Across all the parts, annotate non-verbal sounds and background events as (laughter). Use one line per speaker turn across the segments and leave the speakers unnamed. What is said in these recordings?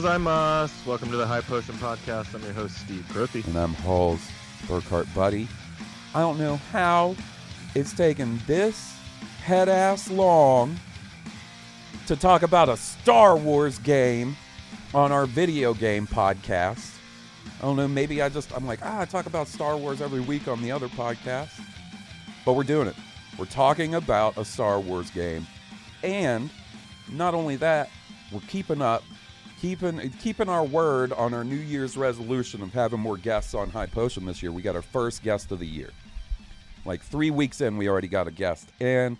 Gozaimasu. Welcome to the High Potion Podcast. I'm your host, Steve Grothy.
And I'm Haas Burkhart buddy. I don't know how it's taken this head ass long to talk about a Star Wars game on our video game podcast. I don't know, maybe I just, I'm like, ah, I talk about Star Wars every week on the other podcast. But we're doing it. We're talking about a Star Wars game. And not only that, we're keeping up keeping keeping our word on our New Year's resolution of having more guests on High Potion this year. We got our first guest of the year. Like three weeks in, we already got a guest. And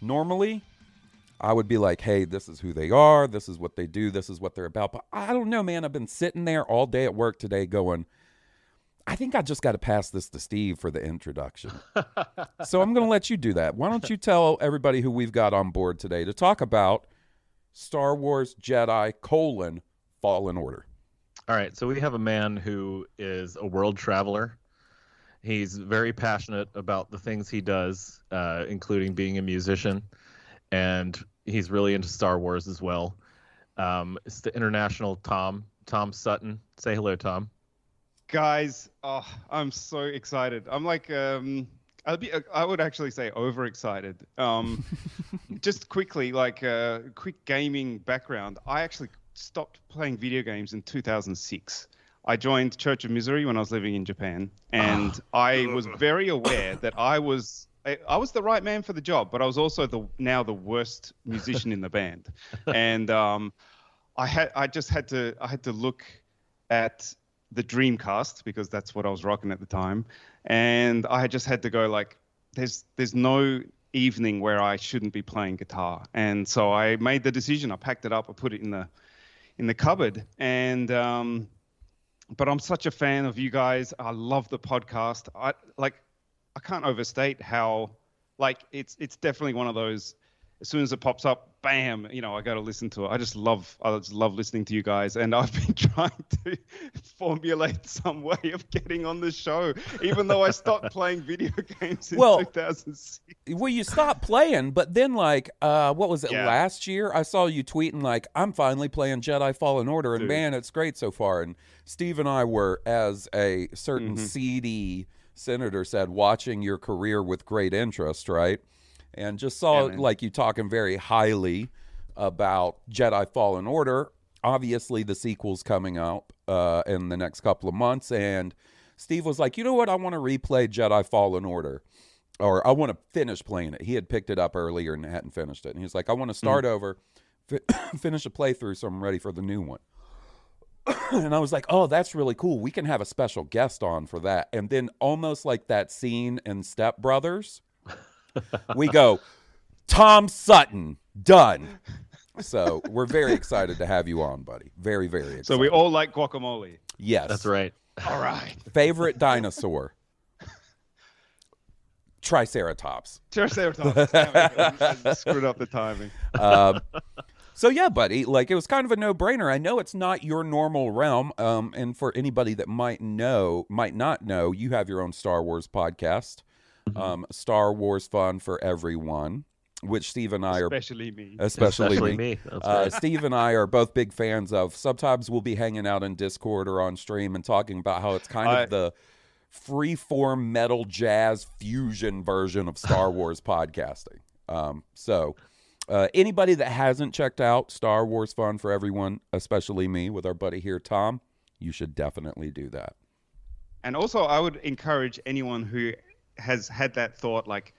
normally, I would be like, "Hey, this is who they are. This is what they do. This is what they're about." But I don't know, man. I've been sitting there all day at work today, going. I think I just got to pass this to Steve for the introduction. (laughs) so I'm going to let you do that. Why don't you tell everybody who we've got on board today to talk about Star Wars Jedi colon Fallen Order.
All right, so we have a man who is a world traveler. He's very passionate about the things he does, uh, including being a musician, and he's really into Star Wars as well. Um, it's the international Tom, Tom Sutton. Say hello, Tom.
Guys, oh, I'm so excited. I'm like, um, I'd be, I would actually say overexcited. Um, (laughs) just quickly, like a uh, quick gaming background. I actually stopped playing video games in 2006. I joined Church of Misery when I was living in Japan, and I was very aware that I was I, I, was the right man for the job, but I was also the now the worst musician in the band, (laughs) and um, I had I just had to I had to look at the Dreamcast because that's what I was rocking at the time, and I had just had to go like, there's there's no evening where I shouldn't be playing guitar, and so I made the decision. I packed it up, I put it in the in the cupboard, and um, but I'm such a fan of you guys. I love the podcast. I like I can't overstate how like it's it's definitely one of those as soon as it pops up, bam, you know, I got to listen to it. I just love, I just love listening to you guys, and I've been (laughs) trying to formulate some way of getting on the show, even though I stopped playing video (laughs) games in well, 2006.
Well, you stopped playing, but then like, uh, what was it yeah. last year? I saw you tweeting like, "I'm finally playing Jedi Fallen Order," and Dude. man, it's great so far. And Steve and I were, as a certain mm-hmm. CD senator said, watching your career with great interest, right? And just saw yeah, like you talking very highly about Jedi Fallen Order. Obviously, the sequel's coming out uh, in the next couple of months, and Steve was like, "You know what? I want to replay Jedi Fallen Order, or I want to finish playing it." He had picked it up earlier and hadn't finished it, and he's like, "I want to start mm-hmm. over, fi- (coughs) finish a playthrough, so I'm ready for the new one." (coughs) and I was like, "Oh, that's really cool. We can have a special guest on for that." And then almost like that scene in Step Brothers we go, Tom Sutton, done. So we're very excited to have you on, buddy. Very, very excited.
So we all like guacamole.
Yes.
That's right.
All right.
Favorite dinosaur? Triceratops.
Triceratops. I screwed up the timing.
Um, so yeah, buddy, like it was kind of a no-brainer. I know it's not your normal realm, um, and for anybody that might know, might not know, you have your own Star Wars podcast. Um, Star Wars fun for everyone. which Steve and I are
Especially me.
especially,
Especially
me.
me. That's
Uh. Steve and I are both big fans of. Sometimes we'll be hanging out in Discord or on stream and talking about how it's kind
I-
of the free form metal jazz fusion version of Star (laughs) Wars podcasting. Um, so, uh, anybody that hasn't checked out Star Wars Fun for Everyone, especially me with our buddy here, Tom, you should definitely do that.
And also, I would encourage anyone who has had that thought, like,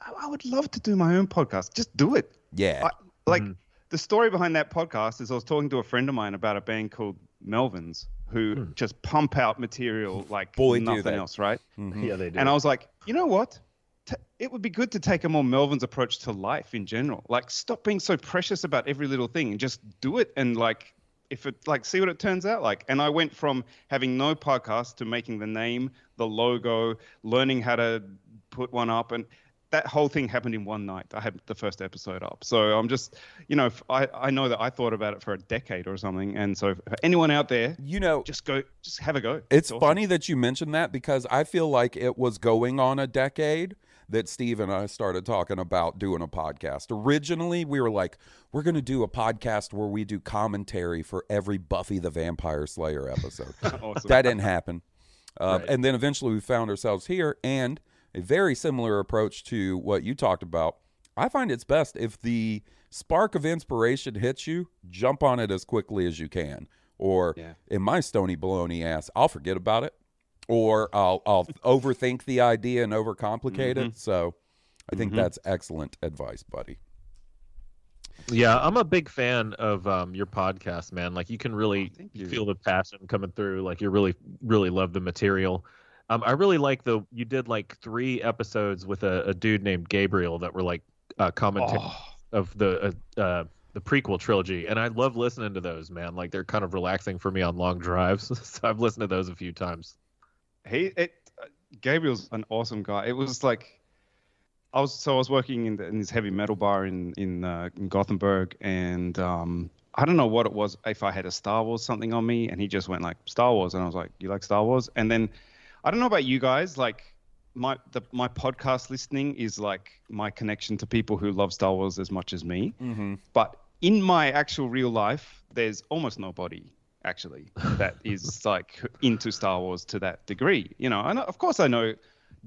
I, I would love to do my own podcast. Just do it.
Yeah.
I, like mm-hmm. the story behind that podcast is I was talking to a friend of mine about a band called Melvins who hmm. just pump out material (laughs) like
Boy,
nothing else, right? Mm-hmm.
yeah, they do.
And I was like, you know what? T- it would be good to take a more Melvin's approach to life in general. Like, stop being so precious about every little thing and just do it. And like, if it like, see what it turns out like. And I went from having no podcast to making the name, the logo, learning how to put one up, and that whole thing happened in one night. I had the first episode up. So I'm just, you know, i i know that I thought about it for a decade or something. And so, for anyone out there,
you know,
just go, just have a go.
It's
awesome.
funny that you mentioned that because I feel like it was going on a decade that Steve and I started talking about doing a podcast. Originally, we were like, we're going to do a podcast where we do commentary for every Buffy the Vampire Slayer episode. (laughs)
Awesome.
that didn't happen. Uh,
Right.
And then eventually we found ourselves here and a very similar approach to what you talked about. I find it's best if the spark of inspiration hits you, jump on it as quickly as you can. Or
Yeah.
in my stony baloney ass, I'll forget about it. Or I'll I'll (laughs) overthink the idea and overcomplicate
Mm-hmm.
it. So I think that's excellent advice, buddy.
Yeah, I'm a big fan of um, your podcast, man. Like you can really
thank you.
feel the passion coming through. Like you really, really love the material. Um, I really like the you did like three episodes with a, a dude named Gabriel that were like uh, commentary
Oh.
of the uh, uh, the prequel trilogy, and I love listening to those, man. Like they're kind of relaxing for me on long drives, (laughs) so I've listened to those a few times.
He it Gabriel's an awesome guy. It was like I was so I was working in, the, in this heavy metal bar in in, uh, in Gothenburg, and um, I don't know what it was. If I had a Star Wars something on me, and he just went like Star Wars, and I was like, "You like Star Wars?" And then I don't know about you guys, like my the my podcast listening is like my connection to people who love Star Wars as much as me.
Mm-hmm.
But in my actual real life, there's almost nobody actually that is like into Star Wars to that degree. You know, and of course I know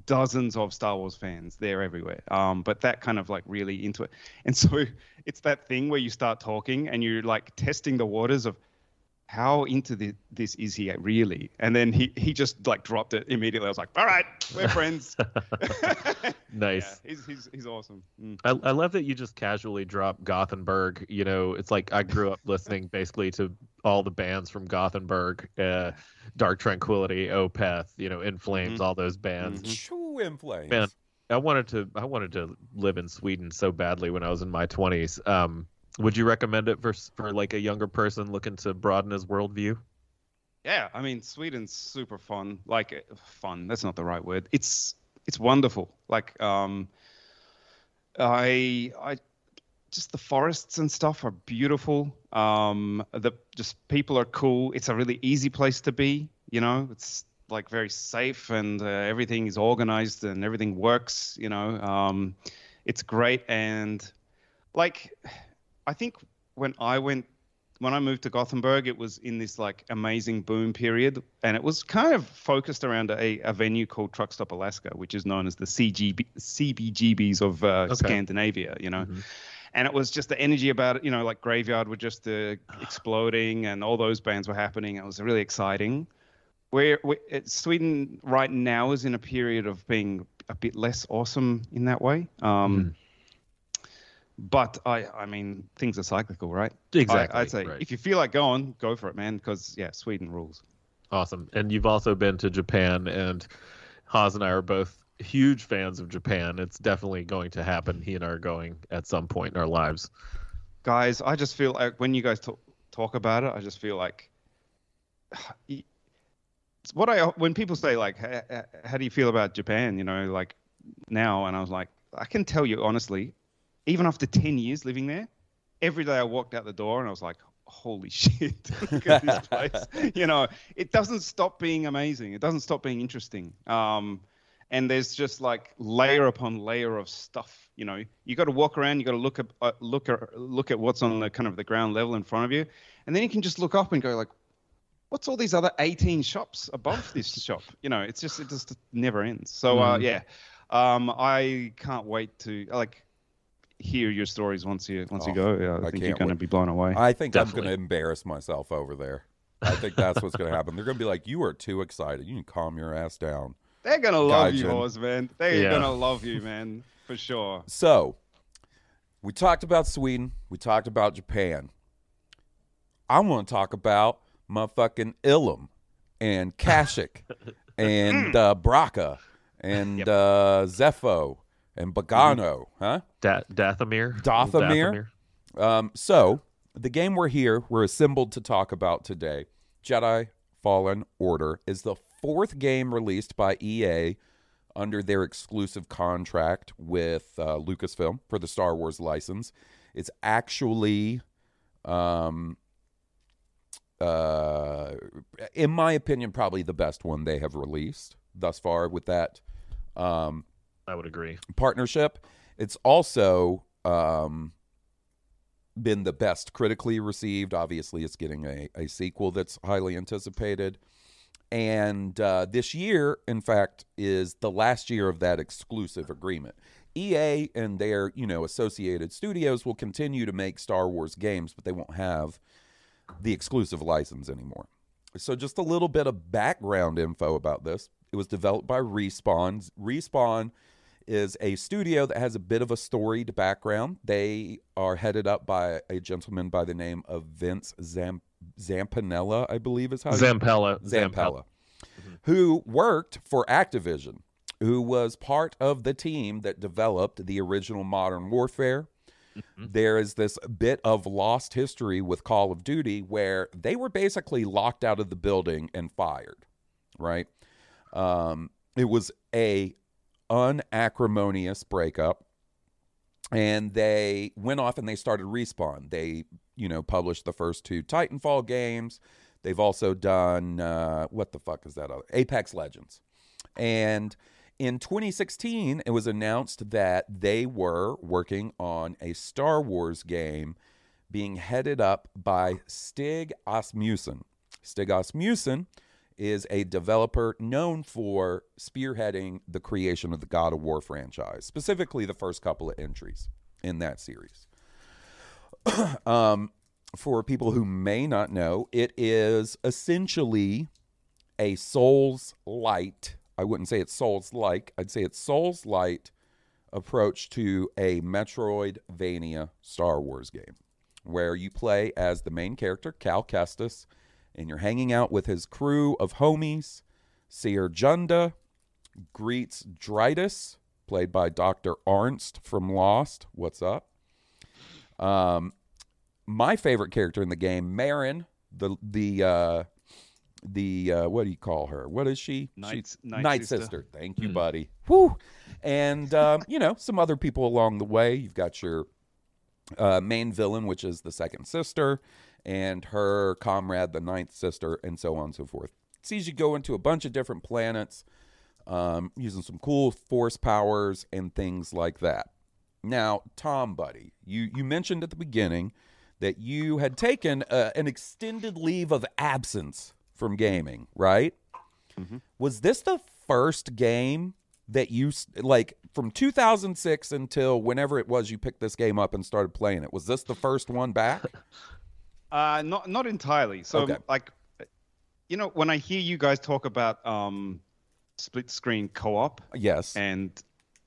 dozens of Star Wars fans. They're everywhere. Um, but that kind of like really into it. And so (laughs) it's that thing where you start talking and you're like testing the waters of how into the, this is he really? And then he, he just like dropped it immediately. I was like, all right, we're friends. (laughs) (laughs)
Nice.
Yeah, he's, he's, he's awesome. Mm.
I, I love that you just casually drop Gothenburg. You know, it's like I grew up listening basically to all the bands from Gothenburg, uh, Dark Tranquillity, Opeth, you know, In Flames, all those bands.
Choo in flames.
Man, I wanted to I wanted to live in Sweden so badly when I was in my 20s. Um, would you recommend it for for like a younger person looking to broaden his worldview?
Yeah, I mean Sweden's super fun. Like uh, fun, that's not the right word. It's it's wonderful. Like um I I just the forests and stuff are beautiful. Um the just people are cool. It's a really easy place to be, you know. It's like very safe and uh, everything is organized and everything works, you know. Um it's great and like I think when I went when I moved to Gothenburg, it was in this like amazing boom period, and it was kind of focused around a, a venue called Truck Stop Alaska, which is known as the CGB, CBGBs of uh, Scandinavia, you know. And it was just the energy about it, you know, like Graveyard were just uh, (sighs) exploding, and all those bands were happening. It was really exciting. Where, Sweden right now is in a period of being a bit less awesome in that way. Um, But I, I mean, things are cyclical, right?
Exactly,
I, I'd say
right.
if you feel like going, go for it, man. Because yeah, Sweden rules.
Awesome. And you've also been to Japan, and Haas and I are both huge fans of Japan. It's definitely going to happen. He and I are going at some point in our lives.
Guys, I just feel like when you guys talk, talk about it, I just feel like (sighs) what I when people say like, "H- h- how do you feel about Japan? You know, like now, and I was like, I can tell you honestly, even after ten years living there, every day I walked out the door and I was like, holy (laughs) shit, look at this place. (laughs) you know, it doesn't stop being amazing. It doesn't stop being interesting. Um, and there's just like layer upon layer of stuff. You know, you got to walk around, you got to look at uh, look at look at what's on the kind of the ground level in front of you, and then you can just look up and go like, what's all these other 18 shops above (laughs) this shop? You know, it's just it just never ends. So uh,
Mhm.
yeah, um, I can't wait to like hear your stories once you once you
Oh,
go. Yeah, I,
I
think you're going to be blown away.
I think I'm going to embarrass myself over there. I think that's what's going to happen. They're going to be like, "You are too excited. You can calm your ass down."
They're gonna love you,
Gaijin.
Horse, man. They're
Yeah.
gonna love you, man, for sure.
So, we talked about Sweden. We talked about Japan. I want to talk about motherfucking Ilum and Kashyyyk (laughs) and uh, Bracca and
Yep.
uh, Zeffo and Bogano, huh?
Da- Dathomir.
Dathomir? Um, so, the game we're here, we're assembled to talk about today, Jedi Fallen Order, is the fourth game released by EA under their exclusive contract with uh, Lucasfilm for the Star Wars license. It's actually, um, uh, in my opinion, probably the best one they have released thus far with that. Um,
I would agree.
partnership. It's also um, been the best critically received. Obviously, it's getting a, a sequel that's highly anticipated. And uh, this year, in fact, is the last year of that exclusive agreement. EA and their, you know, associated studios will continue to make Star Wars games, but they won't have the exclusive license anymore. So, just a little bit of background info about this. It was developed by Respawn. Respawn is a studio that has a bit of a storied background. They are headed up by a gentleman by the name of Vince Zam- Zampinella, I believe is how you
Zampella.
Zampella, who worked for Activision, who was part of the team that developed the original Modern Warfare. There is this bit of lost history with Call of Duty where they were basically locked out of the building and fired, right? Um, it was a unacrimonious breakup and they went off and they started respawn. They you know published the first two titanfall games. They've also done uh, what the fuck is that other apex legends. And in 2016 it was announced that they were working on a star wars game being headed up by stig asmussen. Stig asmussen is a developer known for spearheading the creation of the God of War franchise, specifically the first couple of entries in that series. (clears throat) um, for people who may not know, it is essentially a Souls light. I wouldn't say it's Souls like, I'd say it's Souls light approach to a Metroidvania Star Wars game where you play as the main character, Cal Kestis, and you're hanging out with his crew of homies. Cere Junda Greez Dritus, played by Dr. Arzt from Lost. What's up? Um, my favorite character in the game, Merrin, the the uh, the uh, what do you call her? What is she?
Night-
She's-
Night
sister.
Sister.
Thank you, buddy. Whew. And um, you know some other people along the way. You've got your uh, main villain, which is the second sister, and her comrade, the ninth sister, and so on and so forth. sees you go into a bunch of different planets, um, using some cool force powers and things like that. Now, Tom, buddy, you you mentioned at the beginning that you had taken uh, an extended leave of absence from gaming, right? Was this the first game that you like from 2006 until whenever it was you picked this game up and started playing it? Was this the first one back? (laughs)
Uh, not not entirely. So
Okay.
like, you know, when I hear you guys talk about um, split screen co-op,
yes.
and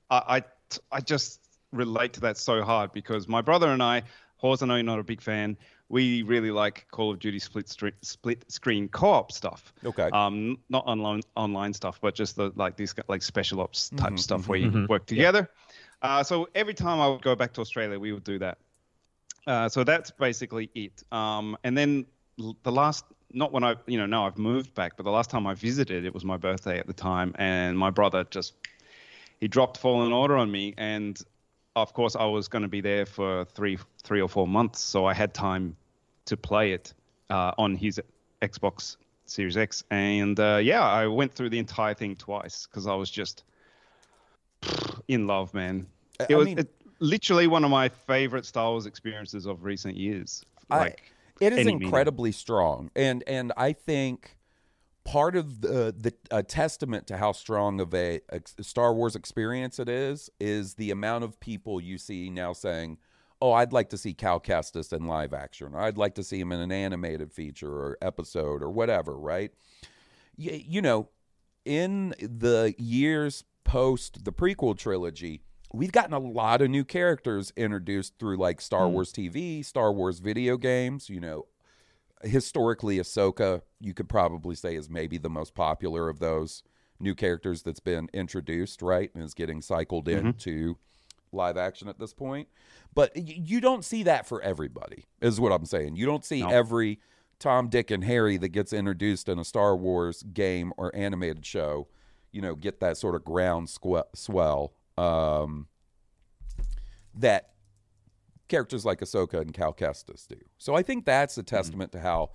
I, I I just relate to that so hard because my brother and I, Horse, I know you're not a big fan. We really like Call of Duty split stre- split screen co-op stuff.
Okay.
Um, not online online stuff, but just the like these like special ops type
Mhm,
stuff where you work together. Uh, so every time I would go back to Australia, we would do that. Uh, so that's basically it. Um, and then the last, not when I, you know, now I've moved back, but the last time I visited, it was my birthday at the time, and my brother just he dropped Fallen Order on me, and of course I was going to be there for three, three or four months, so I had time to play it uh, on his Xbox Series X, and uh, yeah, I went through the entire thing twice because I was just in love, man. It
I
was
mean-
it, literally one of my favorite Star Wars experiences of recent years. Like,
I, it is incredibly strong, and and I think part of the the a testament to how strong of a, ex- Star Wars experience it is is the amount of people you see now saying, "Oh, I'd like to see Cal Kestis in live action, or I'd like to see him in an animated feature or episode or whatever." Right? Y- you know, in the years post the prequel trilogy, we've gotten a lot of new characters introduced through like Star hmm. Wars TV, Star Wars video games. You know, historically, Ahsoka, you could probably say, is maybe the most popular of those new characters that's been introduced, right? And is getting cycled mm-hmm. into live action at this point. But y- you don't see that for everybody, is what I'm saying. You don't see
No.
every Tom, Dick, and Harry that gets introduced in a Star Wars game or animated show, you know, get that sort of ground swell um, that characters like Ahsoka and Cal Kestis do. So I think that's a testament to how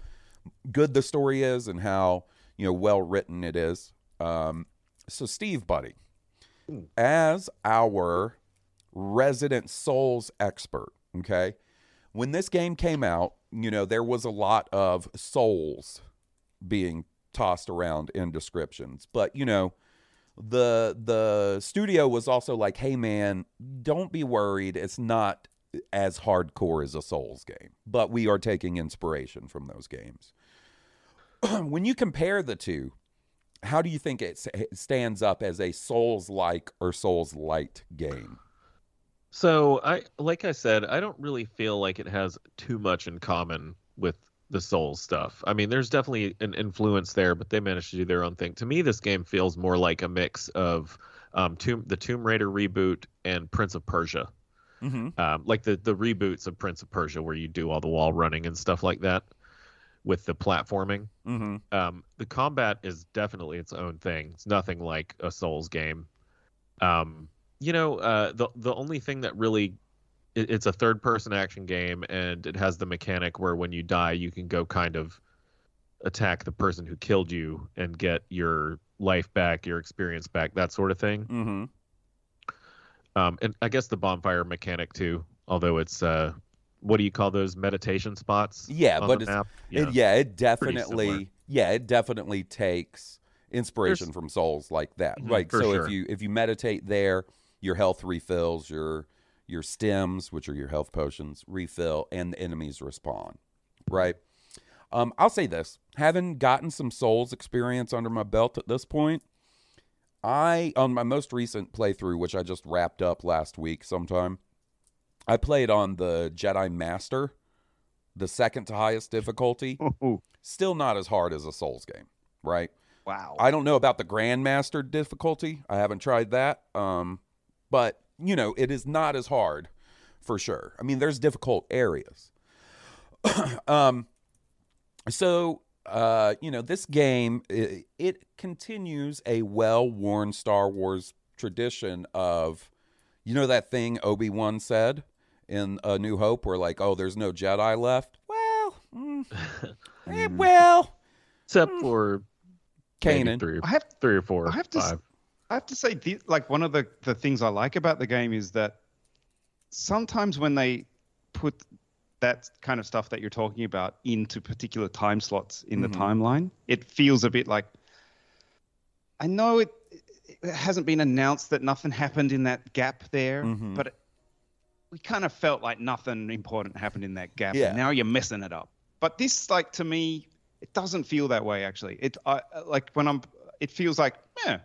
good the story is and how you know well written it is. Um, so Steve, buddy, as our resident Souls expert, okay, when this game came out, you know there was a lot of Souls being tossed around in descriptions, but you know the the studio was also like, "Hey man, don't be worried. It's not as hardcore as a Souls game, but we are taking inspiration from those games." (clears throat) when you compare the two, how do you think it stands up as a Souls-like or Souls-light game?
So I like I said, I don't really feel like it has too much in common with the Souls stuff. I mean, there's definitely an influence there, but they managed to do their own thing. To me, this game feels more like a mix of um, Tomb, the Tomb Raider reboot and Prince of Persia,
Mm-hmm.
um, like the the reboots of Prince of Persia, where you do all the wall running and stuff like that with the platforming.
Mm-hmm.
Um, the combat is definitely its own thing. It's nothing like a Souls game. Um, you know, uh, the the only thing that really it, it's a third person action game, and it has the mechanic where when you die, you can go kind of attack the person who killed you and get your life back, your experience back, that sort of thing.
Mm-hmm.
Um, and I guess the bonfire mechanic too, although it's uh, what do you call those meditation spots?
Yeah, but
map?
It, yeah, it definitely. Yeah, it definitely takes inspiration
There's-
from Souls like that.
right?
Like
for
so,
sure.
if you if you meditate there, your health refills, your your stems, which are your health potions, refill, and the enemies respawn. Right. Um, I'll say this: having gotten some Souls experience under my belt at this point, I on my most recent playthrough, which I just wrapped up last week, sometime, I played on the Jedi Master, the second to highest difficulty (laughs) still not as hard as a Souls game, right?
wow.
I don't know about the Grandmaster difficulty. I haven't tried that. Um, but you know, it is not as hard for sure. I mean, there's difficult areas. (clears throat) um, so uh, you know, this game it, it continues a well-worn Star Wars tradition of, you know, that thing Obi Wan said in A New Hope, where like, oh, there's no Jedi left. Well, mm, (laughs) eh, well,
except for maybe
Kanan.
three,
I have
three or four,
I have to s-
five.
I have to say, the, like one of the, the things I like about the game is that sometimes when they put that kind of stuff that you're talking about into particular time slots in the
Mhm.
timeline, it feels a bit like. I know it, it hasn't been announced that nothing happened in that gap there,
Mhm.
but it, we kind of felt like nothing important happened in that gap.
Yeah.
And now you're messing it up. But this, like to me, it doesn't feel that way actually. It, I like when I'm. It feels like, yeah,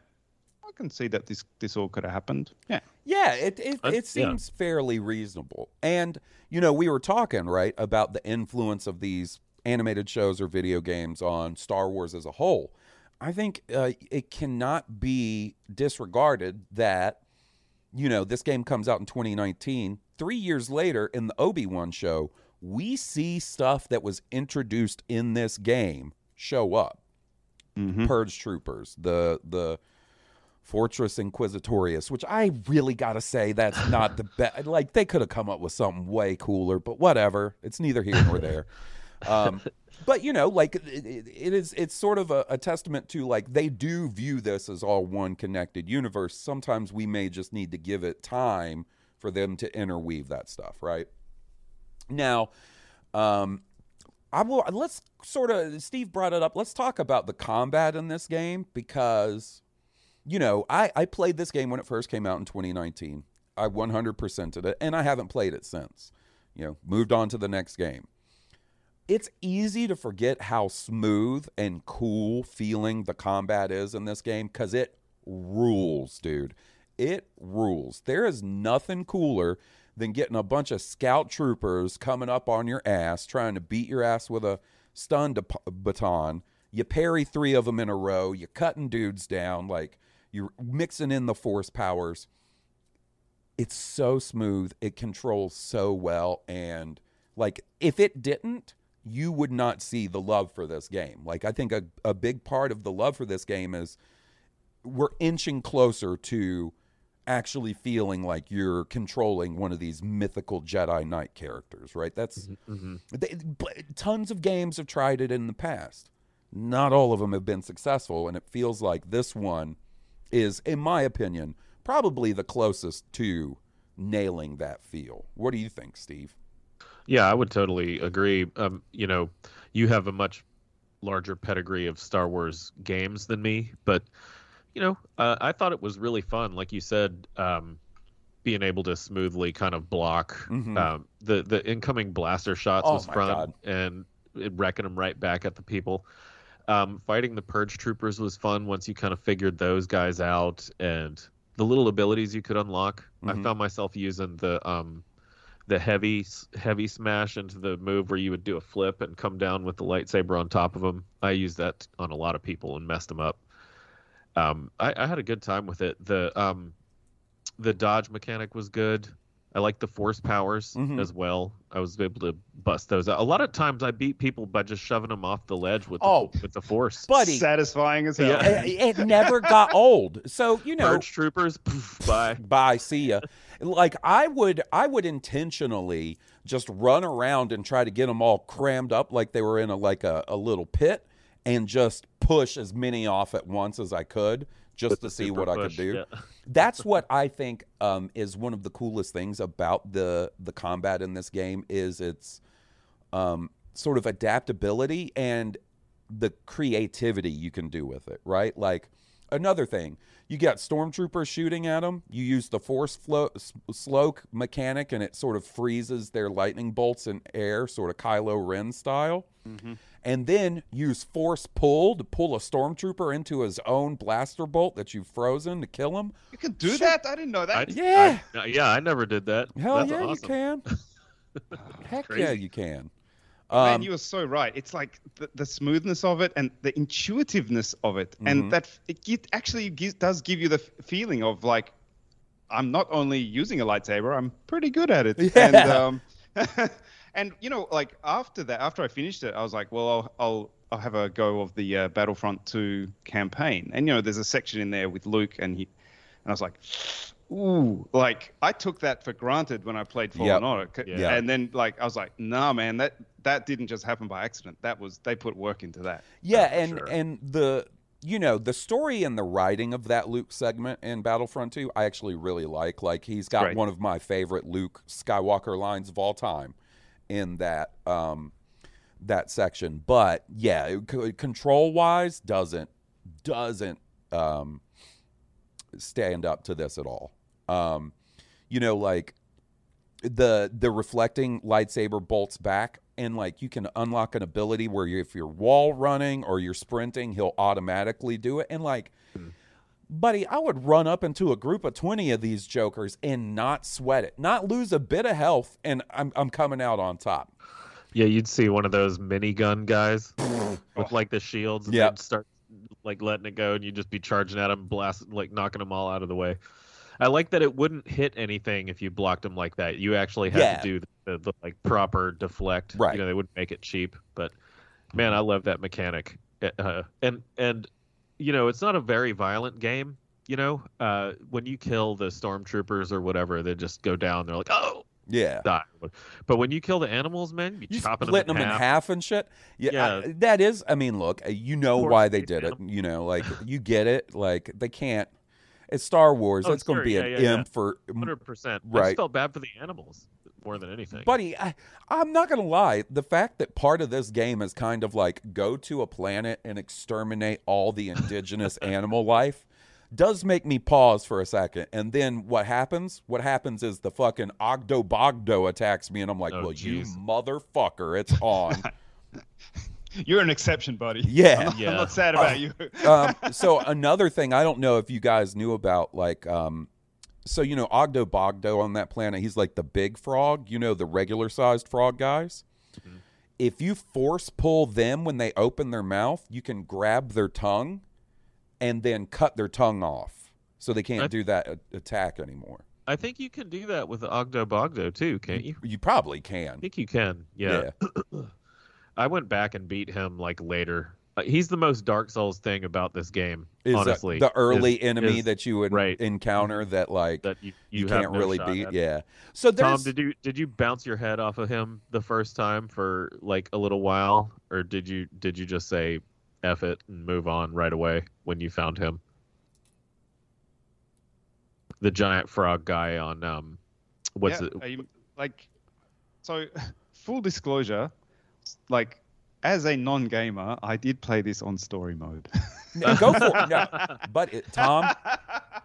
can see that this this all could have happened. Yeah.
Yeah, it it, it
yeah.
seems fairly reasonable. And you know, we were talking right about the influence of these animated shows or video games on Star Wars as a whole. I think uh, it cannot be disregarded that you know this game comes out in 2019. Three years later, in the Obi Wan show, we see stuff that was introduced in this game show up.
Mm-hmm.
Purge Troopers, the the Fortress Inquisitorius, which I really gotta say that's not the best. (laughs) Like they could have come up with something way cooler, but whatever. It's neither here nor there. Um, (laughs) but you know, like it, it, it is, it's sort of a, a testament to like they do view this as all one connected universe. Sometimes we may just need to give it time for them to interweave that stuff, right? Now, um, I will. Let's sort of. Steve brought it up. Let's talk about the combat in this game because, you know, I I played this game when it first came out in 2019. I 100%ed it, and I haven't played it since. You know, moved on to the next game. It's easy to forget how smooth and cool feeling the combat is in this game because it rules, dude. It rules. There is nothing cooler than getting a bunch of scout troopers coming up on your ass, trying to beat your ass with a stun baton. You parry three of them in a row. You're cutting dudes down. Like you're mixing in the force powers. It's so smooth. It controls so well. And like if it didn't, you would not see the love for this game. Like I think a, a big part of the love for this game is we're inching closer to actually feeling like you're controlling one of these mythical Jedi Knight characters, right? That's
Mm-hmm.
they, tons of games have tried it in the past. Not all of them have been successful, and it feels like this one is, in my opinion, probably the closest to nailing that feel. What do you think, Steve?
Yeah, I would totally agree. Um, you know, you have a much larger pedigree of Star Wars games than me, but you know, uh, I thought it was really fun. Like you said, um, being able to smoothly kind of block
Mhm.
um, the the incoming blaster shots
Oh
was fun,
God.
and wrecking them right back at the people. Um, fighting the purge troopers was fun once you kind of figured those guys out and the little abilities you could unlock. I
Mhm.
found myself using the um, the heavy heavy smash into the move where you would do a flip and come down with the lightsaber on top of them. I used that on a lot of people and messed them up. Um, I, I had a good time with it. The um, the dodge mechanic was good. I like the force powers
Mhm.
as well. I was able to bust those out. A lot of times I beat people by just shoving them off the ledge with the,
Oh.
with the force.
Buddy,
Satisfying as hell.
Yeah.
it, it never got (laughs) old. So, you know,
Purge troopers, poof, bye.
bye see ya like i would i would intentionally just run around and try to get them all crammed up like they were in a like a, a little pit and just push as many off at once as i could just to see what i could do
yeah. (laughs)
that's what i think um, is one of the coolest things about the the combat in this game is its um, sort of adaptability and the creativity you can do with it right like another thing you got stormtroopers shooting at them you use the force flow s- slow mechanic and it sort of freezes their lightning bolts in air sort of kylo ren style mm-hmm. and then use force pull to pull a stormtrooper into his own blaster bolt that you've frozen to kill him
You can do
Sure.
that? I didn't know
I,
that.
Yeah.
I- yeah, I never did that.
hell
That's
yeah
awesome. (laughs)
you can heck
Crazy.
yeah you can
Man,
um,
you are so right. It's like the, the smoothness of it and the intuitiveness of it,
Mhm.
and that it actually gives, does give you the feeling of like, I'm not only using a lightsaber, I'm pretty good at it.
Yeah.
And um, (laughs) and you know, like after that, after I finished it, I was like, well, I'll I'll, I'll have a go of the uh, Battlefront 2 campaign, and you know, there's a section in there with Luke, and he, and I was like. Ooh, like I took that for granted when I played Fallen
Yep.
Order,
Yeah.
and then like I was like, nah, man, that that didn't just happen by accident. That was they put work into that.
Yeah, and
sure.
and the you know the story and the writing of that Luke segment in Battlefront 2, I actually really like. Like he's got
Great.
one of my favorite Luke Skywalker lines of all time in that um that section. But yeah, control wise doesn't doesn't um stand up to this at all. Um you know like the the reflecting lightsaber bolts back and like you can unlock an ability where you, if you're wall running or you're sprinting he'll automatically do it and like buddy i would run up into a group of 20 of these jokers and not sweat it not lose a bit of health and i'm, I'm coming out on top
Yeah, you'd see one of those minigun guys (laughs) with like the shields. And
Yep.
start like letting it go, and you'd just be charging at them, blast, like knocking them all out of the way. I like that it wouldn't hit anything if you blocked them like that. You actually had
Yeah.
to do the, the, the like proper deflect.
Right.
You know, they wouldn't make it cheap, but man, I love that mechanic. Uh, and and you know, it's not a very violent game. You know, uh, when you kill the stormtroopers or whatever, they just go down. They're like, oh,
Yeah.
die. But when you kill the animals, man, you,
You
chopping
splitting
them
them in half and shit. Yeah,
Yeah.
I- that is. I mean, look, uh, you know why they did it. You know, like you get it. Like they can't. It's Star Wars.
Oh,
That's going to be
yeah,
an
yeah,
imp for.
Hundred percent. I
Right.
just felt bad for the animals more than anything.
Buddy, I, I'm not gonna lie. The fact that part of this game is kind of like go to a planet and exterminate all the indigenous (laughs) animal life does make me pause for a second. And then what happens? What happens is the fucking Oggdo Bogdo attacks me, and I'm like,
Oh,
"Well, you motherfucker, it's on." (laughs)
You're an exception, buddy.
Yeah. (laughs)
I'm not,
Yeah.
I'm not sad about you. (laughs)
um, so another thing I don't know if you guys knew about, like, um, so you know Oggdo Bogdo on that planet, he's like the big frog. You know the regular sized frog guys.
Mm-hmm.
If you force pull them when they open their mouth, you can grab their tongue and then cut their tongue off, so they can't
I-
do that a- attack anymore.
I think you can do that with the Oggdo Bogdo too, can't you?
You probably can.
I think you can. Yeah. (clears throat) I went back and beat him like later. Uh, he's the most Dark Souls thing about this game.
Is that
honestly,
the early
is-
enemy
is
that you would
right.
encounter that like
that you,
you,
you,
can't
no
really beat?
at.
Yeah. So there's
Tom, did you did you bounce your head off of him the first time for like a little while, or did you did you just say "eff it" and move on right away when you found him? The giant frog guy on um, what's
yeah,
it?
you- like, so (laughs) full disclosure, like, as a non-gamer, I did play this on story mode. (laughs)
No, go for it. No, (laughs) but it, Tom,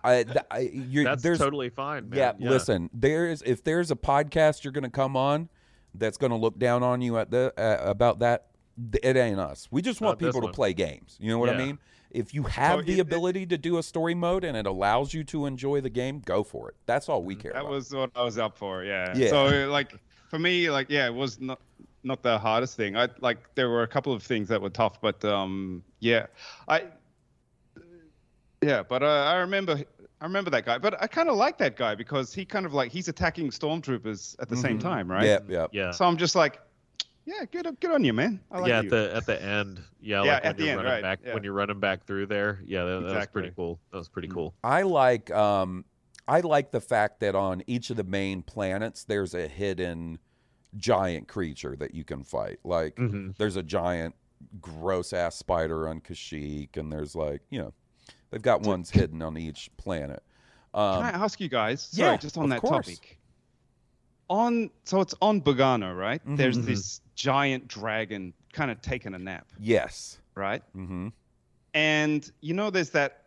I, th- I, you're,
That's
there's
totally fine, man.
yeah, Listen, there's if there's a podcast you're going to come on that's going to look down on you at the uh, about that, th- it ain't us. We just want
Not
people to play games. You know what I mean? If you have
So
the
it- it-
ability to do a story mode and it allows you to enjoy the game, go for it. That's all we care
that
about.
was what I was up for. Yeah.
Yeah.
So like for me, like yeah, it was not not the hardest thing. I like there were a couple of things that were tough, but um yeah, I yeah, but uh, I remember. I remember that guy, but I kind of like that guy because he kind of like he's attacking stormtroopers at the same
Mhm.
time, right?
Yeah, yep.
Yeah.
So I'm just like, yeah, good, good on you, man. I like
yeah,
you.
at the at the end, yeah,
Yeah,
like when
at the
you're
end,
running
right,
back
yeah.
when you're running back through there. Yeah, that, that was pretty cool. That was pretty cool.
I like um I like the fact that on each of the main planets there's a hidden giant creature that you can fight. Like
Mhm.
there's a giant gross ass spider on Kashyyyk and there's like, you know, they've got ones hidden on each planet. Um,
Can I ask you guys? Sorry,
yeah,
just on
of
that
course.
topic. On so it's on Bogano, right? There's
Mhm.
this giant dragon kind of taking a nap,
yes.
right?
Mm-hmm.
And you know, there's that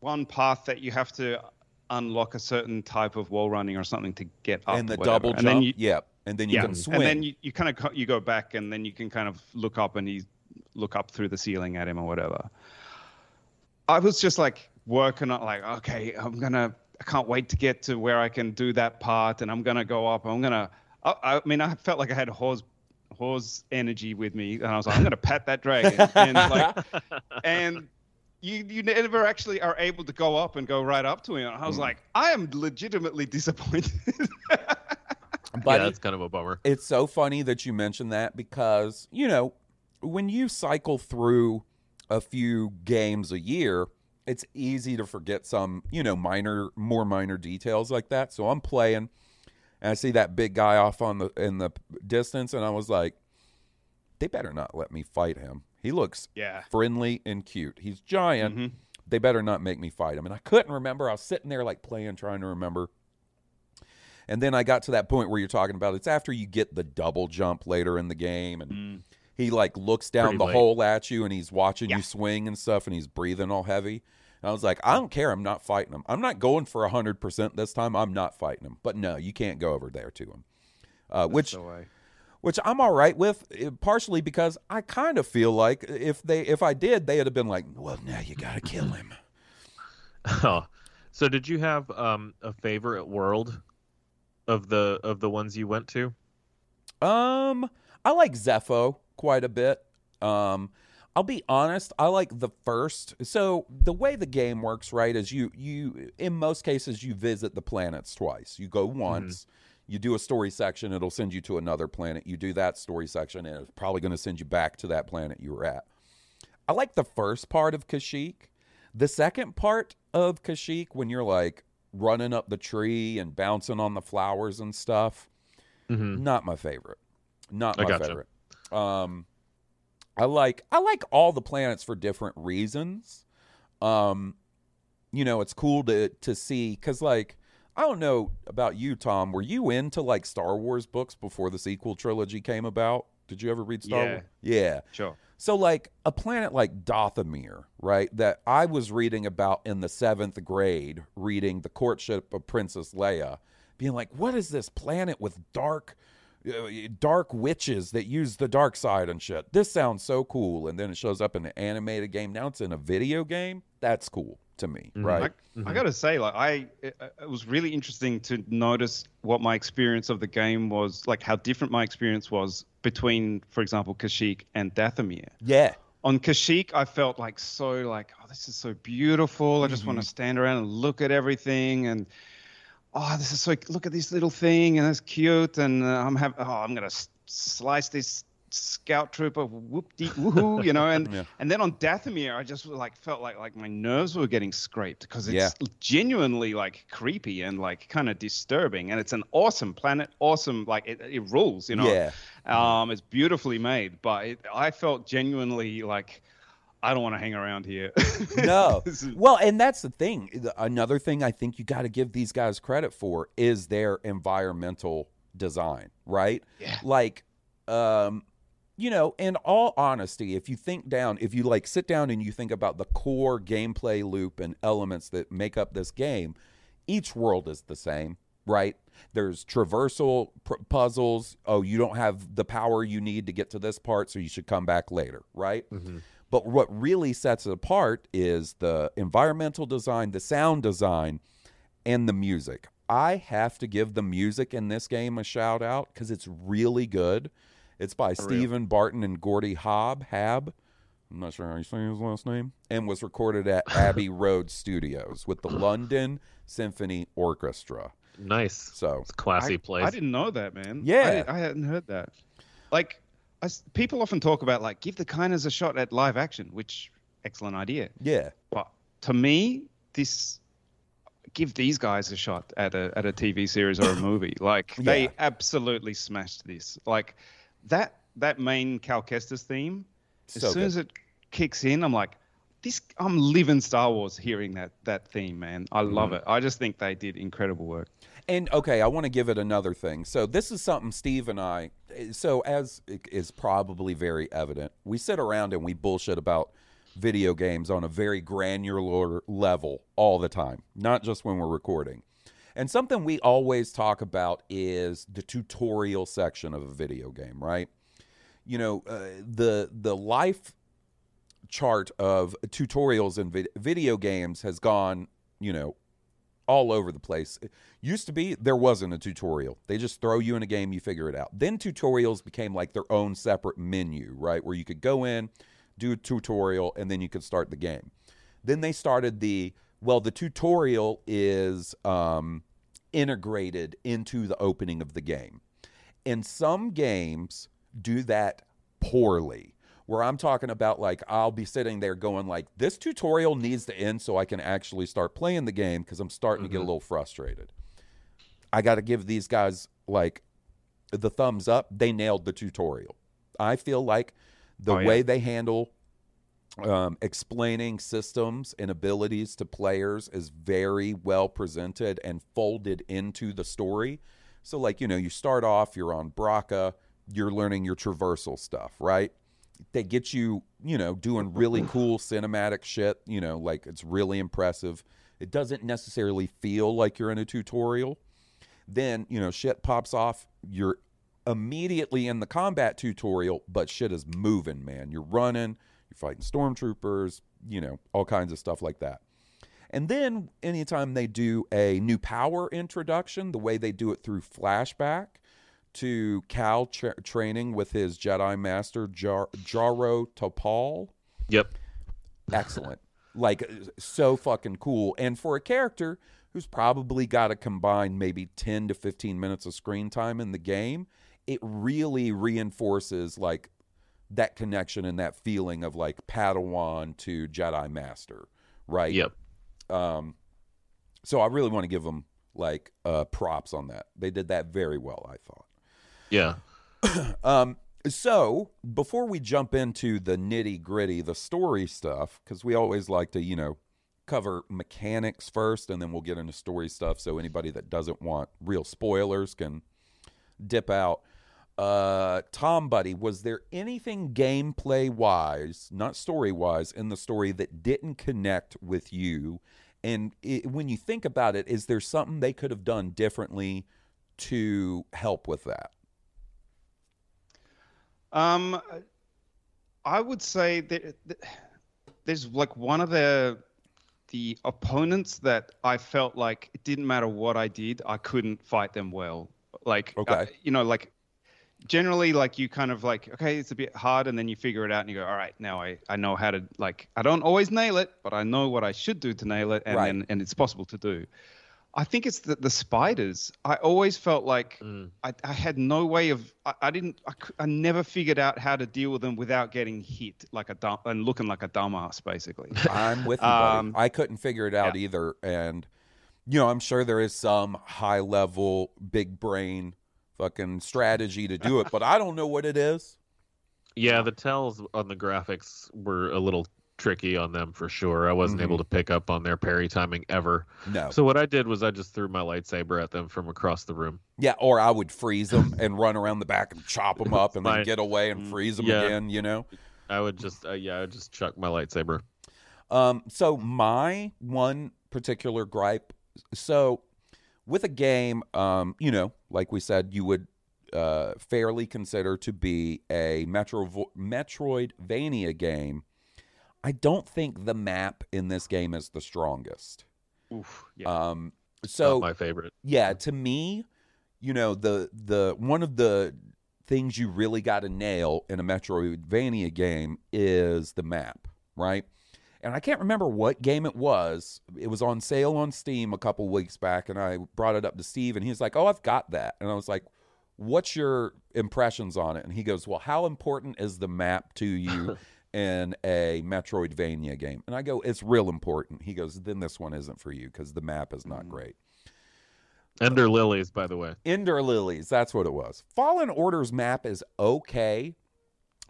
one path that you have to unlock a certain type of wall running or something to get up.
and the
whatever.
double
and
jump.
Then you,
yep. And then you
yeah,
can swing.
and then you, you kind of you go back, and then you can kind of look up and he look up through the ceiling at him or whatever. I was just like working on like, okay, I'm gonna, I can't wait to get to where I can do that part, and I'm gonna go up. I'm gonna, I, I mean, I felt like I had horse, horse energy with me, and I was like, I'm gonna pat that dragon, (laughs) and like, and you you never actually are able to go up and go right up to him. And I was
Mm.
like, I am legitimately disappointed. (laughs)
Buddy,
yeah, that's kind of a bummer.
It's so funny that you mentioned that because, you know, when you cycle through a few games a year, it's easy to forget some, you know, minor more minor details like that. So I'm playing and I see that big guy off on the in the distance and I was like they better not let me fight him. He looks
yeah.
friendly and cute. He's giant.
Mhm.
They better not make me fight him. And I couldn't remember. I was sitting there like playing, trying to remember. And then I got to that point where you're talking about it's after you get the double jump later in the game and
Mm.
he like looks down
Pretty
the
late.
hole at you and he's watching
Yeah.
you swing and stuff and he's breathing all heavy. And I was like, I don't care. I'm not fighting him. I'm not going for 100% this time. I'm not fighting him. But no, you can't go over there to him. Uh, which which I'm all right with, eh, partially because I kind of feel like if they if I did, they'd have been like, well, now you got to kill him. (laughs)
Oh, so did you have um, a favorite world of the of the ones you went to?
Um, I like Zeffo quite a bit. Um, I'll be honest, I like the first. So the way the game works, right, is you you in most cases you visit the planets twice. You go once, you do a story section, it'll send you to another planet. You do that story section, and it's probably going to send you back to that planet you were at. I like the first part of Kashyyyk. The second part of Kashyyyk, when you're like running up the tree and bouncing on the flowers and stuff,
Mhm.
Not my favorite. Not my favorite. Um, I like I like all the planets for different reasons. Um, you know, it's cool to to see because like I don't know about you, Tom. Were you into like Star Wars books before the sequel trilogy came about? Did you ever read Star
Yeah.
Wars? Yeah.
Sure.
So, like a planet like Dathomir, right? That I was reading about in the seventh grade, reading The Courtship of Princess Leia, being like, what is this planet with dark, Uh, dark witches that use the dark side and shit? This sounds so cool. And then it shows up in an animated game. Now it's in a video game. That's cool to me,
Mhm.
right?
I, mm-hmm. I gotta say, like I, it, uh, it was really interesting to notice what my experience of the game was, like how different my experience was between, for example, Kashyyyk and Dathomir.
yeah.
On Kashyyyk, I felt like so like, oh, this is so beautiful. I just want to mm-hmm. stand around and look at everything and. Oh, this is so. Look at this little thing, and it's cute. And uh, I'm having. Oh, I'm gonna s- slice this scout trooper. Whoop de woohoo, (laughs) you know. And
Yeah.
and then on Dathomir, I just like felt like like my nerves were getting scraped because it's
Yeah.
genuinely like creepy and like kind of disturbing. And it's an awesome planet, awesome like it, it rules, you know.
Yeah.
Um, it's beautifully made, but it, I felt genuinely like I don't want to hang around here.
no. (laughs) Well, and that's the thing. Another thing I think you got to give these guys credit for is their environmental design, right?
Yeah.
Like, um, you know, in all honesty, if you think down, if you like sit down and you think about the core gameplay loop and elements that make up this game, each world is the same, right? There's traversal pr- puzzles. Oh, you don't have the power you need to get to this part, so you should come back later, right? But what really sets it apart is the environmental design, the sound design, and the music. I have to give the music in this game a shout out because it's really good. It's by Stephen Barton and Gordy Haab. Hab. I'm not sure how you say his last name. And was recorded at (laughs) Abbey Road Studios with the London Symphony Orchestra.
Nice.
So
It's a classy
I,
place.
I didn't know that, man.
Yeah.
I, I hadn't heard that. Like, I people often talk about like give the kindness a shot at live action, which excellent idea.
yeah,
But to me, this give these guys a shot at a at a TV series or a (coughs) movie. Like they absolutely smashed this. Like that that main Cal Kestis theme. As soon
good.
as it kicks in, I'm like, this. I'm living Star Wars hearing that that theme, man. I love
Mm-hmm.
it. I just think they did incredible work.
And okay, I want to give it another thing. So this is something Steve and I. So as is probably very evident, we sit around and we bullshit about video games on a very granular level all the time, not just when we're recording. And something we always talk about is the tutorial section of a video game, right? You know, uh, the the life chart of tutorials in vid- video games has gone, you know, all over the place. It used to be there wasn't a tutorial. They just throw you in a game, you figure it out. Then tutorials became like their own separate menu, right? Where you could go in, do a tutorial, and then you could start the game. Then they started the well, the tutorial is um, integrated into the opening of the game. And some games do that poorly. Where I'm talking about, like, I'll be sitting there going, like, this tutorial needs to end so I can actually start playing the game because I'm starting to get a little frustrated. I got to give these guys, like, the thumbs up. They nailed the tutorial. I feel like the
Oh, yeah.
way they handle um, explaining systems and abilities to players is very well presented and folded into the story. So, like, you know, you start off, you're on Bracca, you're learning your traversal stuff, right? They get you, you know, doing really cool cinematic shit, you know, like it's really impressive. It doesn't necessarily feel like you're in a tutorial. Then, you know, shit pops off. You're immediately in the combat tutorial, but shit is moving, man. You're running, you're fighting stormtroopers, you know, all kinds of stuff like that. And then anytime they do a new power introduction, the way they do it through flashback to Cal tra- training with his Jedi Master Jar- Jaro Tapal,
Yep.
excellent. like so fucking cool. And for a character who's probably got to combine maybe 10 to 15 minutes of screen time in the game, it really reinforces like that connection and that feeling of like Padawan to Jedi Master, right?
Yep.
Um, so I really want to give them like uh, props on that. They did that very well, I thought.
Yeah. (coughs)
Um, so before we jump into the nitty gritty, the story stuff, because we always like to, you know, cover mechanics first, and then we'll get into story stuff. So anybody that doesn't want real spoilers can dip out. Uh, Tom, buddy, was there anything gameplay wise, not story wise, in the story that didn't connect with you? And it, when you think about it, is there something they could have done differently to help with that?
Um, I would say that that there's like one of the the opponents that I felt like it didn't matter what I did, I couldn't fight them well. Like, uh,
Okay.
you know, like generally, like you kind of like, okay, it's a bit hard, and then you figure it out, and you go, all right, now I I know how to like. I don't always nail it, but I know what I should do to nail it, and
Right.
then and it's possible to do. I think it's the, the spiders. I always felt like
Mm.
I, I had no way of. I, I didn't. I, I never figured out how to deal with them without getting hit like a dumb and looking like a dumbass, basically. (laughs)
I'm with you, buddy.
Um,
I couldn't figure it out either, and you know, I'm sure there is some high level, big brain, fucking strategy to do it, but I don't know what it is.
Yeah, the tells on the graphics were a little tricky on them for sure. I wasn't
Mhm.
able to pick up on their parry timing ever.
No,
So what I did was I just threw my lightsaber at them from across the room.
yeah, or I would freeze them and run around the back and chop them up, and then get away and freeze them
yeah.
again. You know.
I would just uh, yeah, I would just chuck my lightsaber.
Um, so my one particular gripe, so with a game, um, you know, like we said, you would uh, fairly consider to be a Metro Metroidvania game. I don't think the map in this game is the strongest.
Oof, yeah.
Um,
Not
so
my favorite.
yeah, to me, you know, the the one of the things you really got to nail in a Metroidvania game is the map, right? And I can't remember what game it was. It was on sale on Steam a couple weeks back, and I brought it up to Steve, and he's like, "Oh, I've got that," and I was like, "What's your impressions on it?" And he goes, "Well, how important is the map to you?" (laughs) in a Metroidvania game. And I go, it's real important. He goes, then this one isn't for you because the map is not
Mm.
great.
Ender lilies, by the way.
Ender Lilies, that's what it was. Fallen Order's map is okay,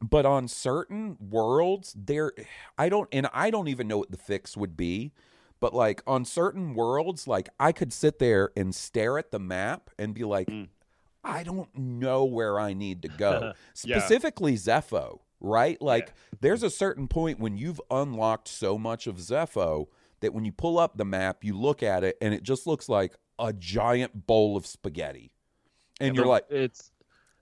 but on certain worlds, there I don't and I don't even know what the fix would be, but like on certain worlds, like I could sit there and stare at the map and be like,
Mm.
I don't know where I need to go. (laughs)
Yeah.
Specifically Zeffo, right? Like there's a certain point when you've unlocked so much of Zeffo that when you pull up the map, you look at it and it just looks like a giant bowl of spaghetti. And you're like,
it's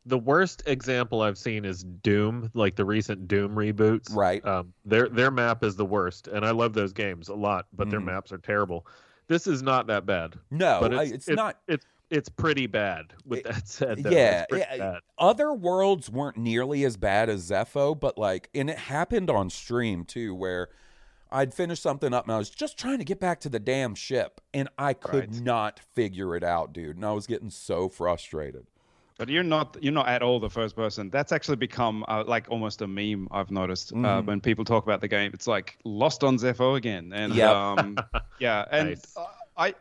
the worst example I've seen is Doom, like the recent Doom reboots.
right.
Um, their their map is the worst, and I love those games a lot, but their
Mhm.
maps are terrible. This is not that bad,
No,
but
I-
it's,
it's,
it's
not.
It's it's pretty bad. With
It-
that said, though.
yeah, yeah. Other worlds weren't nearly as bad as Zeffo, but like, and it happened on stream too, where I'd finish something up and I was just trying to get back to the damn ship, and I could
Right.
not figure it out, dude. And I was getting so frustrated.
But you're not you're not at all the first person. That's actually become uh, like almost a meme. I've noticed uh,
Mhm.
when people talk about the game. It's like lost on Zeffo again, and
Yep.
um, (laughs) yeah, and
Nice.
uh, I,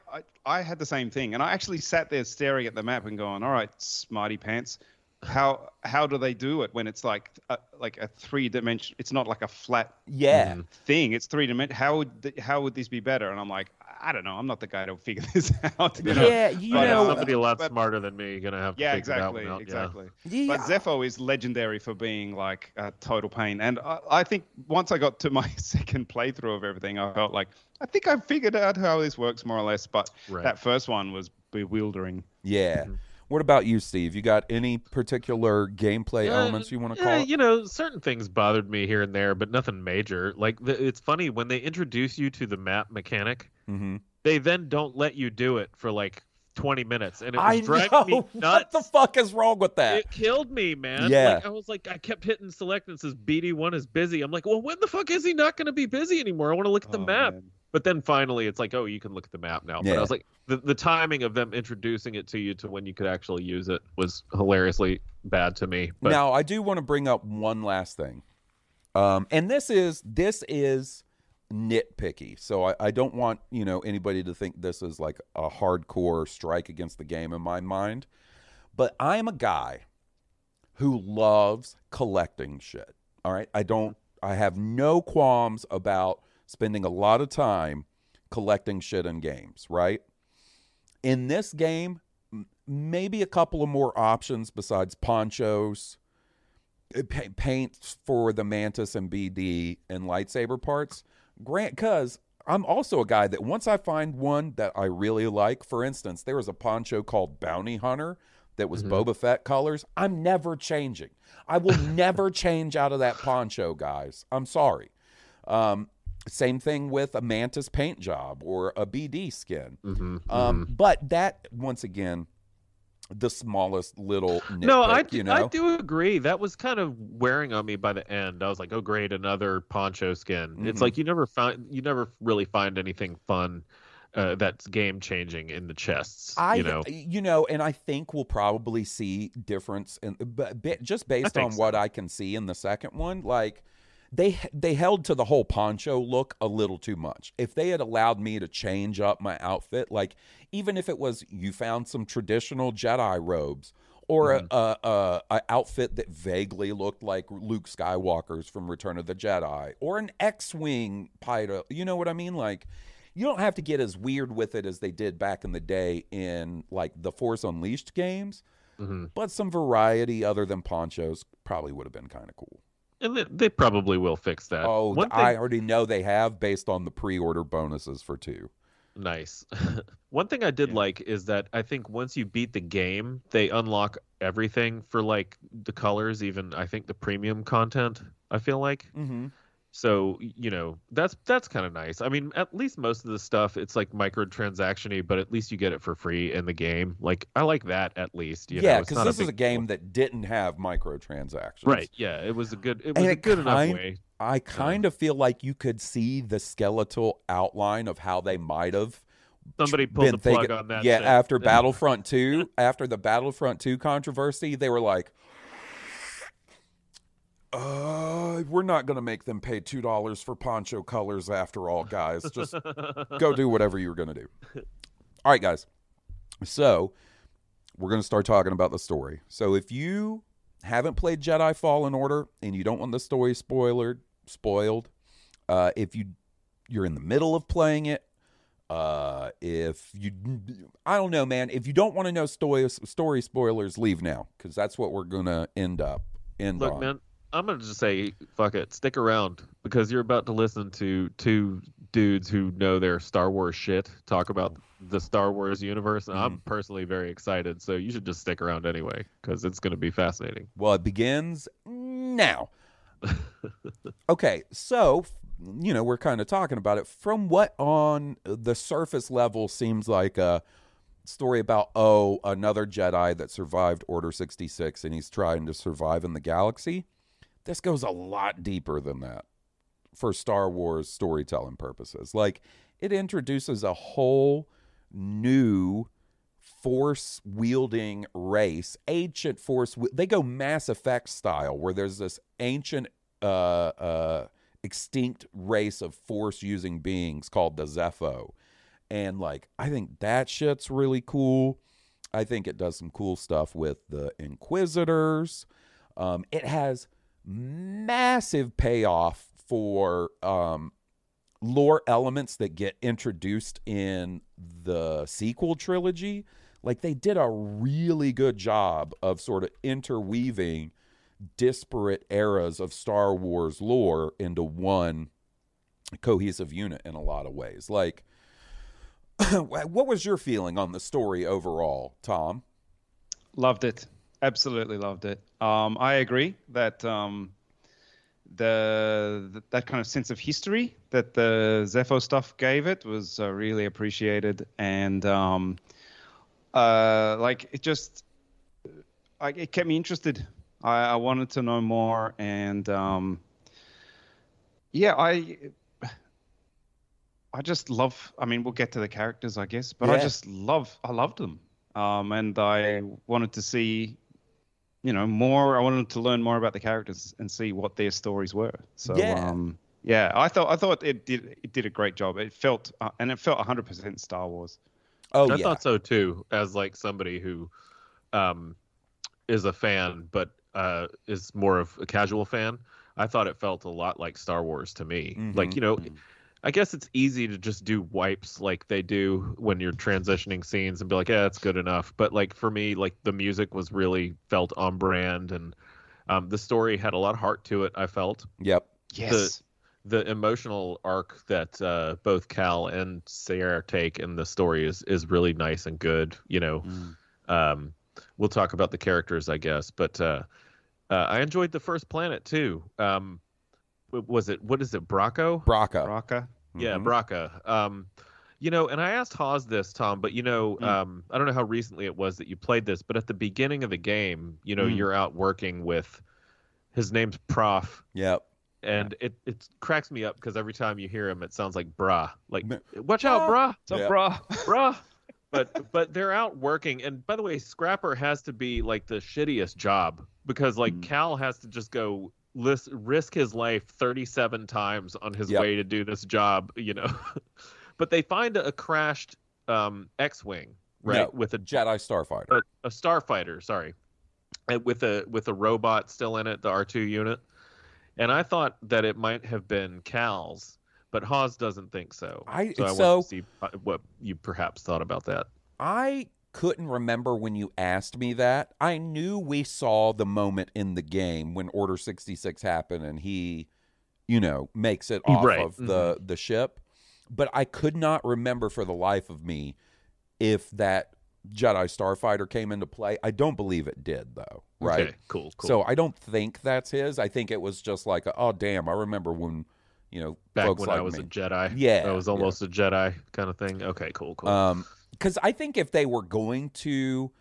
I had the same thing, and I actually sat there staring at the map and going, "All right, smarty pants, how how do they do it when it's like a, like a three dimension? It's not like a flat
Yeah,
Mhm.
thing. It's three dimension. How would th- how would this be better?" And I'm like, I don't know. I'm not the guy to figure (laughs) this out. You know?
yeah, you
But, uh,
know,
somebody a lot
but-
smarter than me gonna have to
Yeah,
figure
exactly,
one out.
exactly.
yeah,
But Zeffo is legendary for being like a total pain. And I, I think once I got to my (laughs) second playthrough of everything, I felt like I think I figured out how this works more or less. But
Right.
that first one was bewildering.
yeah. What about you, Steve? You got any particular gameplay
Yeah,
elements you want to
yeah,
call? it?
you know, certain things bothered me here and there, but nothing major. Like the, it's funny when they introduce you to the map mechanic,
Mm-hmm.
they then don't let you do it for like 20 minutes, and it was
I
driving
know.
me (laughs)
What the fuck is wrong with that?
It killed me, man.
Yeah.
Like, I was like, I kept hitting select and it says BD1 is busy. I'm like, well, when the fuck is he not going to be busy anymore? I want to look at the
Oh,
map.
man.
But then finally, it's like, oh, you can look at the map now. But I was like, the, the timing of them introducing it to you to when you could actually use it was hilariously bad to me. But
now I do want to bring up one last thing, um, and this is this is nitpicky. So I, I don't want you know anybody to think this is like a hardcore strike against the game in my mind. But I am a guy who loves collecting shit. All right. I don't, I have no qualms about spending a lot of time collecting shit in games, right? In this game, maybe a couple of more options besides ponchos, uh, pa- paint for the mantis and BD and lightsaber parts. Grant, because I'm also a guy that once I find one that I really like, for instance, there was a poncho called Bounty Hunter that was Boba Fett colors. I'm never changing. I will (laughs) never change out of that poncho, guys. I'm sorry. Um, same thing with a mantis paint job or a BD skin.
Mm-hmm,
Um, But that, once again, the smallest little nitpick,
no, I,
you
do-
know?
I do agree. That was kind of wearing on me by the end. I was like, oh great, another poncho skin. It's
Mhm.
like you never find you never really find anything fun uh, that's game changing in the chests.
I,
you know,
you know, and I think we'll probably see difference in, but just based on
so.
what I can see in the second one, like they they held to the whole poncho look a little too much. If they had allowed me to change up my outfit, like even if it was you found some traditional Jedi robes or
Mm-hmm.
a, a, a, a outfit that vaguely looked like Luke Skywalker's from Return of the Jedi or an X-wing pilot, you know what I mean? Like you don't have to get as weird with it as they did back in the day in like the Force Unleashed games,
Mhm.
but some variety other than ponchos probably would have been kind of cool.
And they, they probably will fix that.
Oh,
One thing,
I already know they have based on the pre-order bonuses for two.
Nice. (laughs) One thing I did like is that I think once you beat the game, they unlock everything for like the colors, even I think the premium content. I feel like
Mm-hmm.
So you know that's that's kind of nice. I mean, at least most of the stuff it's like microtransactiony, but at least you get it for free in the game. Like I like that at least. You
Yeah, because this is a game
deal.
that didn't have microtransactions.
Right. Yeah. It was a good. It
And
was a
it
good enough way.
I kind of feel like you could see the skeletal outline of how they might have
Somebody pulled the plug
thinking-
on that.
Yeah,
shit.
after Battlefront 2, after the Battlefront 2 controversy, they were like, uh, we're not going to make them pay $2 for poncho colors after all, guys. Just go do whatever you were going to do. All right, guys. So, we're going to start talking about the story. So, if you haven't played Jedi Fallen Order and you don't want the story spoiled, spoiled, uh, if you you're in the middle of playing it, uh, if you, I don't know, man. If you don't want to know story story spoilers, leave now because that's what we're gonna end up end
Look,
on.
man, I'm gonna just say, fuck it, stick around because you're about to listen to two dudes who know their Star Wars shit talk about the Star Wars universe, and
Mm-hmm.
I'm personally very excited. So you should just stick around anyway because it's gonna be fascinating.
Well, it begins now. (laughs) okay, so you know we're kind of talking about it from what on the surface level seems like a story about oh another Jedi that survived Order sixty six and he's trying to survive in the galaxy. This goes a lot deeper than that for Star Wars storytelling purposes. Like it introduces a whole new force wielding race, ancient force. They go Mass Effect style, where there's this ancient, uh, uh, extinct race of force using beings called the Zeffo. And like, I think that shit's really cool. I think it does some cool stuff with the Inquisitors. Um, it has massive payoff for um, lore elements that get introduced in the sequel trilogy. Like they did a really good job of sort of interweaving disparate eras of Star Wars lore into one cohesive unit in a lot of ways. Like, (clears throat) what was your feeling on the story overall, Tom?
Loved it. Absolutely loved it. Um, I agree that um, the, that kind of sense of history that the Zeffo stuff gave it was uh, really appreciated, and um, uh, like it just I, it kept me interested. I, I wanted to know more, and um, yeah, I I just love. I mean, we'll get to the characters, I guess, but I just love. I loved them, um, and I wanted to see, you know, more. I wanted to learn more about the characters and see what their stories were. So,
Yeah.
um, yeah, I thought I thought it did it did a great job. It felt uh, and it felt 100% Star Wars.
Oh
I
yeah,
thought so too, as like somebody who um, is a fan, but uh, is more of a casual fan, I thought it felt a lot like Star Wars to me. Like
Mhm.
you know, I guess it's easy to just do wipes like they do when you're transitioning scenes and be like, yeah, that's good enough. But like for me, like the music was really felt on brand and um, the story had a lot of heart to it. I felt
Yep.
Yes.
the emotional arc that uh, both Cal and Cere take in the story is is really nice and good. You know,
Mm.
um, we'll talk about the characters, I guess, but uh, uh, I enjoyed the first planet too. Um, was it what is it, Braco?
Bracca.
Raka.
Yeah,
Mhm.
Bracca. Um, you know, and I asked Haas this, Tom, but you know,
Mm.
um, I don't know how recently it was that you played this, but at the beginning of the game, you know,
Mm.
you're out working with his name's Prauf,
Yep.
and it it cracks me up because every time you hear him, it sounds like brah, like watch out, brah,
What's up,
Yeah.
brah? (laughs)
brah. But (laughs) but they're out working, and by the way, Scrapper has to be like the shittiest job because like
Mm.
Cal has to just go list, risk his life 37 times on his
Yep.
way to do this job, you know. (laughs) but they find a, a crashed um, X-wing, right,
No,
with a
Jedi Starfighter.
a, a starfighter, sorry, with a with a robot still in it, the R two unit. And I thought that it might have been Cal's, but Haas doesn't think so.
I-
so I
so-
want to see uh, what you perhaps thought about that.
I couldn't remember when you asked me that. I knew we saw the moment in the game when Order 66 happened and he, you know, makes it off
Right.
of the the ship, but I could not remember for the life of me if that Jedi Starfighter came into play. I don't believe it did though, right?
Okay, cool, cool.
So I don't think that's his. I think it was just like, oh damn, I remember when, you know,
back when
like
I was
me.
a Jedi,
Yeah,
I was
yeah.
almost a Jedi kind of thing. Okay, cool, cool.
Um, because I think if they were going to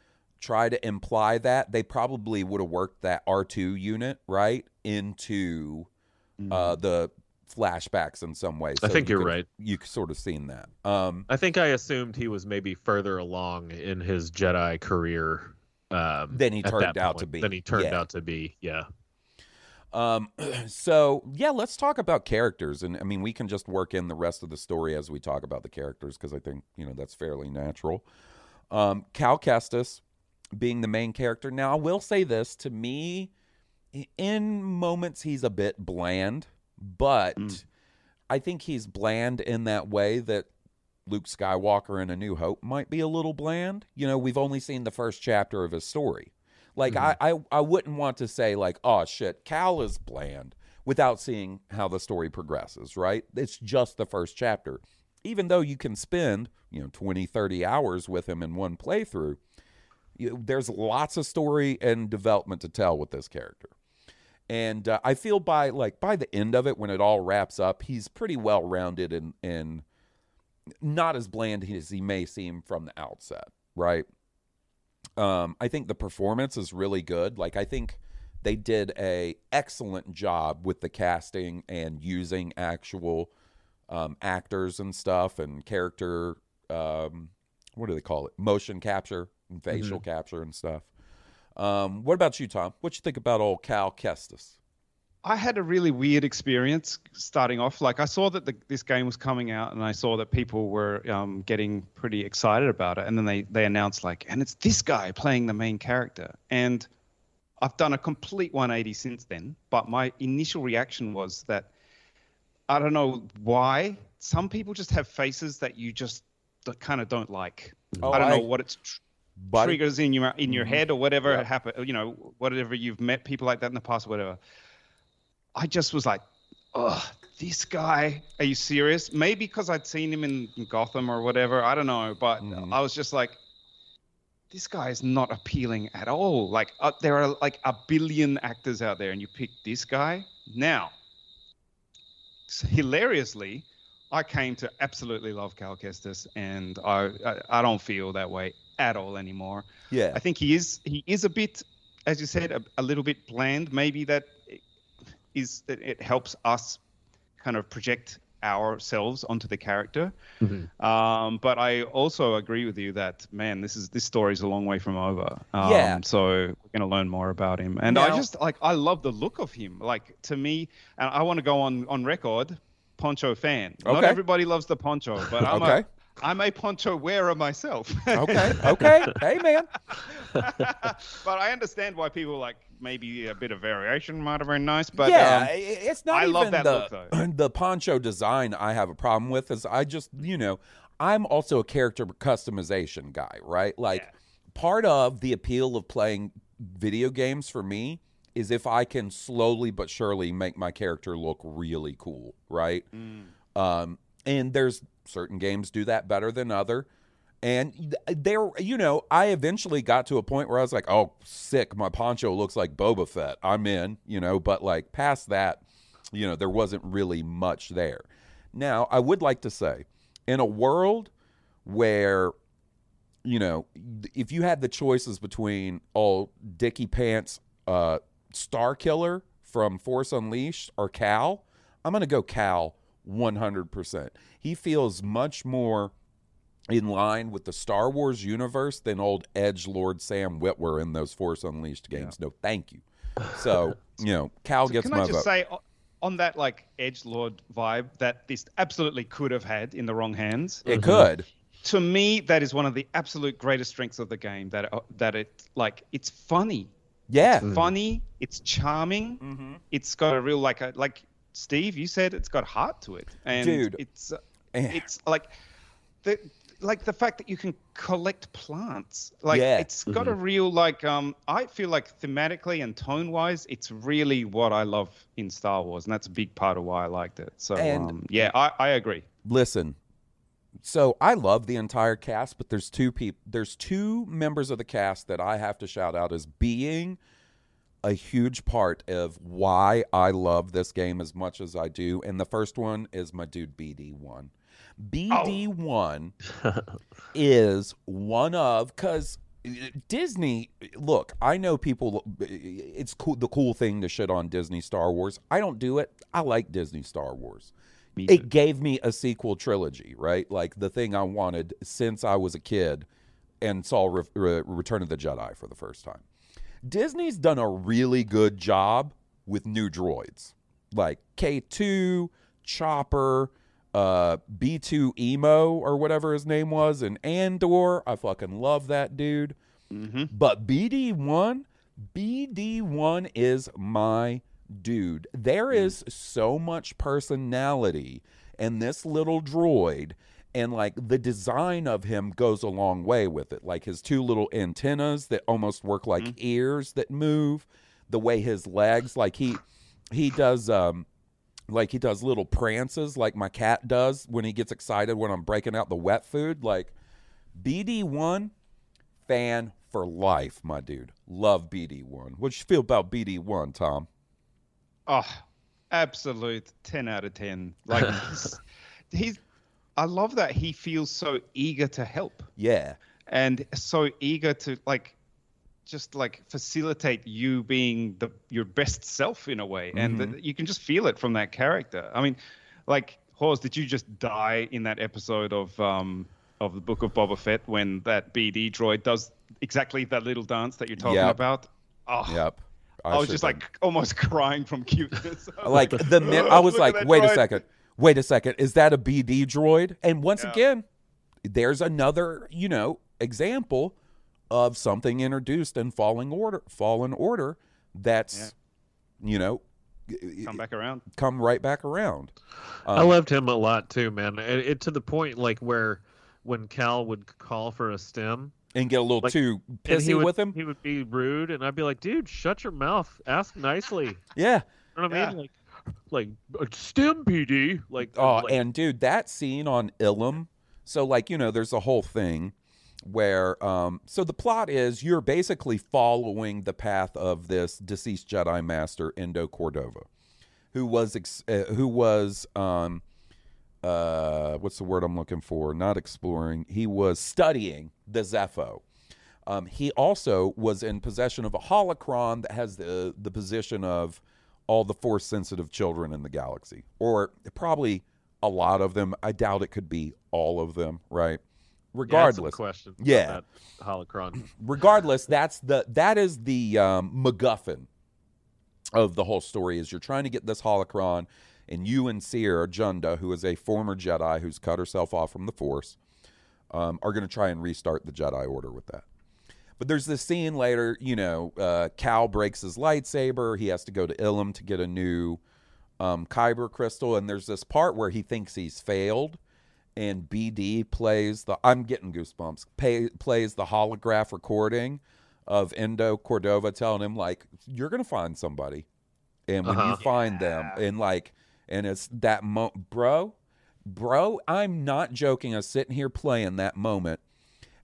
try to imply that, they probably would have worked that R two unit right into uh, the flashbacks in some way.
I think
you
you're right.
You sort of seen that. Um,
I think I assumed he was maybe further along in his Jedi career um,
Than he turned
that
out to be.
Than he turned
Yeah.
out to be. Yeah.
Um, (clears throat) so yeah, let's talk about characters, and I mean, we can just work in the rest of the story as we talk about the characters because I think you know that's fairly natural. Um, Cal Kestis being the main character. Now, I will say this to me, in moments he's a bit bland, but
Mm.
I think he's bland in that way that Luke Skywalker in A New Hope might be a little bland. You know, we've only seen the first chapter of his story. Like I, I I wouldn't want to say like, oh shit, Cal is bland without seeing how the story progresses, right? It's just the first chapter. Even though you can spend, you know, 20, 30 hours with him in one playthrough, you, there's lots of story and development to tell with this character. And uh, I feel by like by the end of it, when it all wraps up, he's pretty well rounded and and not as bland as he may seem from the outset, right? Um, I think the performance is really good. Like I think they did a excellent job with the casting and using actual um, actors and stuff and character. Um, what do they call it? Motion capture and facial capture and stuff. Um, what about you, Tom? What you think about old Cal Kestis?
I had a really weird experience starting off. Like I saw that the, this game was coming out, and I saw that people were um, getting pretty excited about it. And then they they announced like, and it's this guy playing the main character. And I've done a complete 180 since then. But my initial reaction was that I don't know why some people just have faces that you just kind of don't like.
Oh,
I don't
I-
know what it's tr-
Buddy?
triggers in your in your
Mhm.
head or whatever
Yeah.
happened. You know, whatever you've met people like that in the past, or whatever. I just was like, oh, this guy, are you serious? Maybe because I'd seen him in, Gotham or whatever. I don't know. But
Mhm.
I was just like, this guy is not appealing at all. Like, uh, there are like a billion actors out there, and you pick this guy. Now, hilariously, I came to absolutely love Cal Kestis, and I, I I don't feel that way at all anymore.
Yeah.
I think he is he is a bit, as you said, a, a little bit bland. Maybe that is that it helps us kind of project ourselves onto the character.
Mhm.
Um, but I also agree with you that man, this is this story's a long way from over. Um,
Yeah.
So we're gonna learn more about him, and I just like I love the look of him. Like to me, and I want to go on on record, Poncho fan.
Okay.
Not everybody loves the poncho, but I'm
Okay.
a I'm a poncho wearer myself.
okay. Okay. (laughs) Hey, man. (laughs)
but I understand why people like maybe a bit of variation might have been nice. But
yeah,
um,
it's not
I
even
love that
the
look, though. (clears throat)
the poncho design. I have a problem with is I just you know I'm also a character customization guy, right? Like
Yeah.
part of the appeal of playing video games for me is if I can slowly but surely make my character look really cool, right?
Mm.
Um, and there's certain games do that better than other. And there, you know, I eventually got to a point where I was like, "Oh, sick! My poncho looks like Boba Fett. I'm in." You know, but like past that, you know, there wasn't really much there. Now, I would like to say, in a world where, you know, if you had the choices between oh, Dicky Pants, uh, Star Killer from Force Unleashed or Cal, I'm gonna go Cal 100%. He feels much more in line with the Star Wars universe than old Edge Lord Sam Witwer in those Force Unleashed games. No, thank you. So, (laughs) you know, Cal
So
gets
can I just
vote.
say on that like edge lord vibe that this absolutely could have had in the wrong hands.
it could.
To me, that is one of the absolute greatest strengths of the game. That uh, that it like it's funny,
Yeah.
funny, it's charming,
Mm-hmm.
it's got a real like a like Steve, you said it's got heart to it, and
Dude.
it's uh,
Eh.
it's like the like the fact that you can collect plants like
Yeah.
it's got a real like um i feel like thematically and tone wise it's really what i love in star wars and that's a big part of why i liked it. So
And-
um, yeah I, I agree.
Listen so i love the entire cast but there's two people there's two members of the cast that i have to shout out as being a huge part of why i love this game as much as i do and the first one is my dude bd1 bd1 (laughs) is one of because Disney, look, I know people. It's cool. The cool thing to shit on Disney Star Wars. I don't do it. I like Disney Star Wars. It gave me a sequel trilogy, right? Like the thing I wanted since I was a kid, and saw Re- Re- Return of the Jedi for the first time. Disney's done a really good job with new droids, like K two, Chopper, uh, B two Emo or whatever his name was, and Andor. I fucking love that dude.
Mhm.
But BD one, BD one is my dude. There is so much personality in this little droid. And like the design of him goes a long way with it. Like his two little antennas that almost work like ears that move. The way his legs, like he he does um like he does little prances like my cat does when he gets excited when I'm breaking out the wet food. Like BD1 fan for life, my dude. Love BD1. What you feel about BD1, Tom?
oh absolute 10 out of 10 like (laughs) he's, he's i love that he feels so eager to help
Yeah.
and so eager to like just like facilitate you being the your best self in a way and
Mm-hmm.
th- you can just feel it from that character i mean like Haas, did you just die in that episode of um of the book of boba fett when that bd droid does exactly that little dance that you're talking
Yep.
about oh
Yep.
I, was just
have-
like almost (laughs) crying from cuteness (laughs)
like the min- I was (laughs) like, wait a second, wait a second, is that a BD droid? And once
Yeah.
again, there's another, you know, example of something introduced in Falling Order, Fallen Order, that's, you know,
come back around
come right back around.
I
Um,
loved him a lot too, man. It, it to the point like where when Cal would call for a stem,
and get a little
like-
too
and
pissy
would,
with him.
he would be rude, and I'd be like, "Dude, shut your mouth. Ask nicely." (laughs) yeah, You
Yeah.
know what I
Yeah.
mean? Like, like uh, stem PD. Like,
Oh,
like,
and dude, that scene on Ilum. So, like, you know, there's a whole thing where, um, so the plot is you're basically following the path of this deceased Jedi Master Eno Cordova, who was, ex- uh, who was, um, uh, what's the word I'm looking for? Not exploring. He was studying the Zeffo. Um, he also was in possession of a holocron that has the the position of all the force sensitive children in the galaxy, or probably a lot of them. I doubt it could be all of them, right?
Yeah, I had some
Regardless,
questions. about
Yeah.
that holocron. (clears throat)
regardless, that's the that is the um, MacGuffin of the whole story. Is you're trying to get this holocron, and you and Cere Junda, who is a former Jedi who's cut herself off from the Force, um, are going to try and restart the Jedi Order with that. But there's this scene later, you know, uh, Cal breaks his lightsaber. He has to go to Ilum to get a new um, Kyber crystal, and there's this part where he thinks he's failed, and BD plays the. I'm getting goosebumps. Pay, plays the holograph recording of Eno Cordova telling him like, "You're gonna find somebody, and when you
Uh-huh.
find them, and like, and it's that mo, bro, bro. I'm not joking. I was sitting here playing that moment."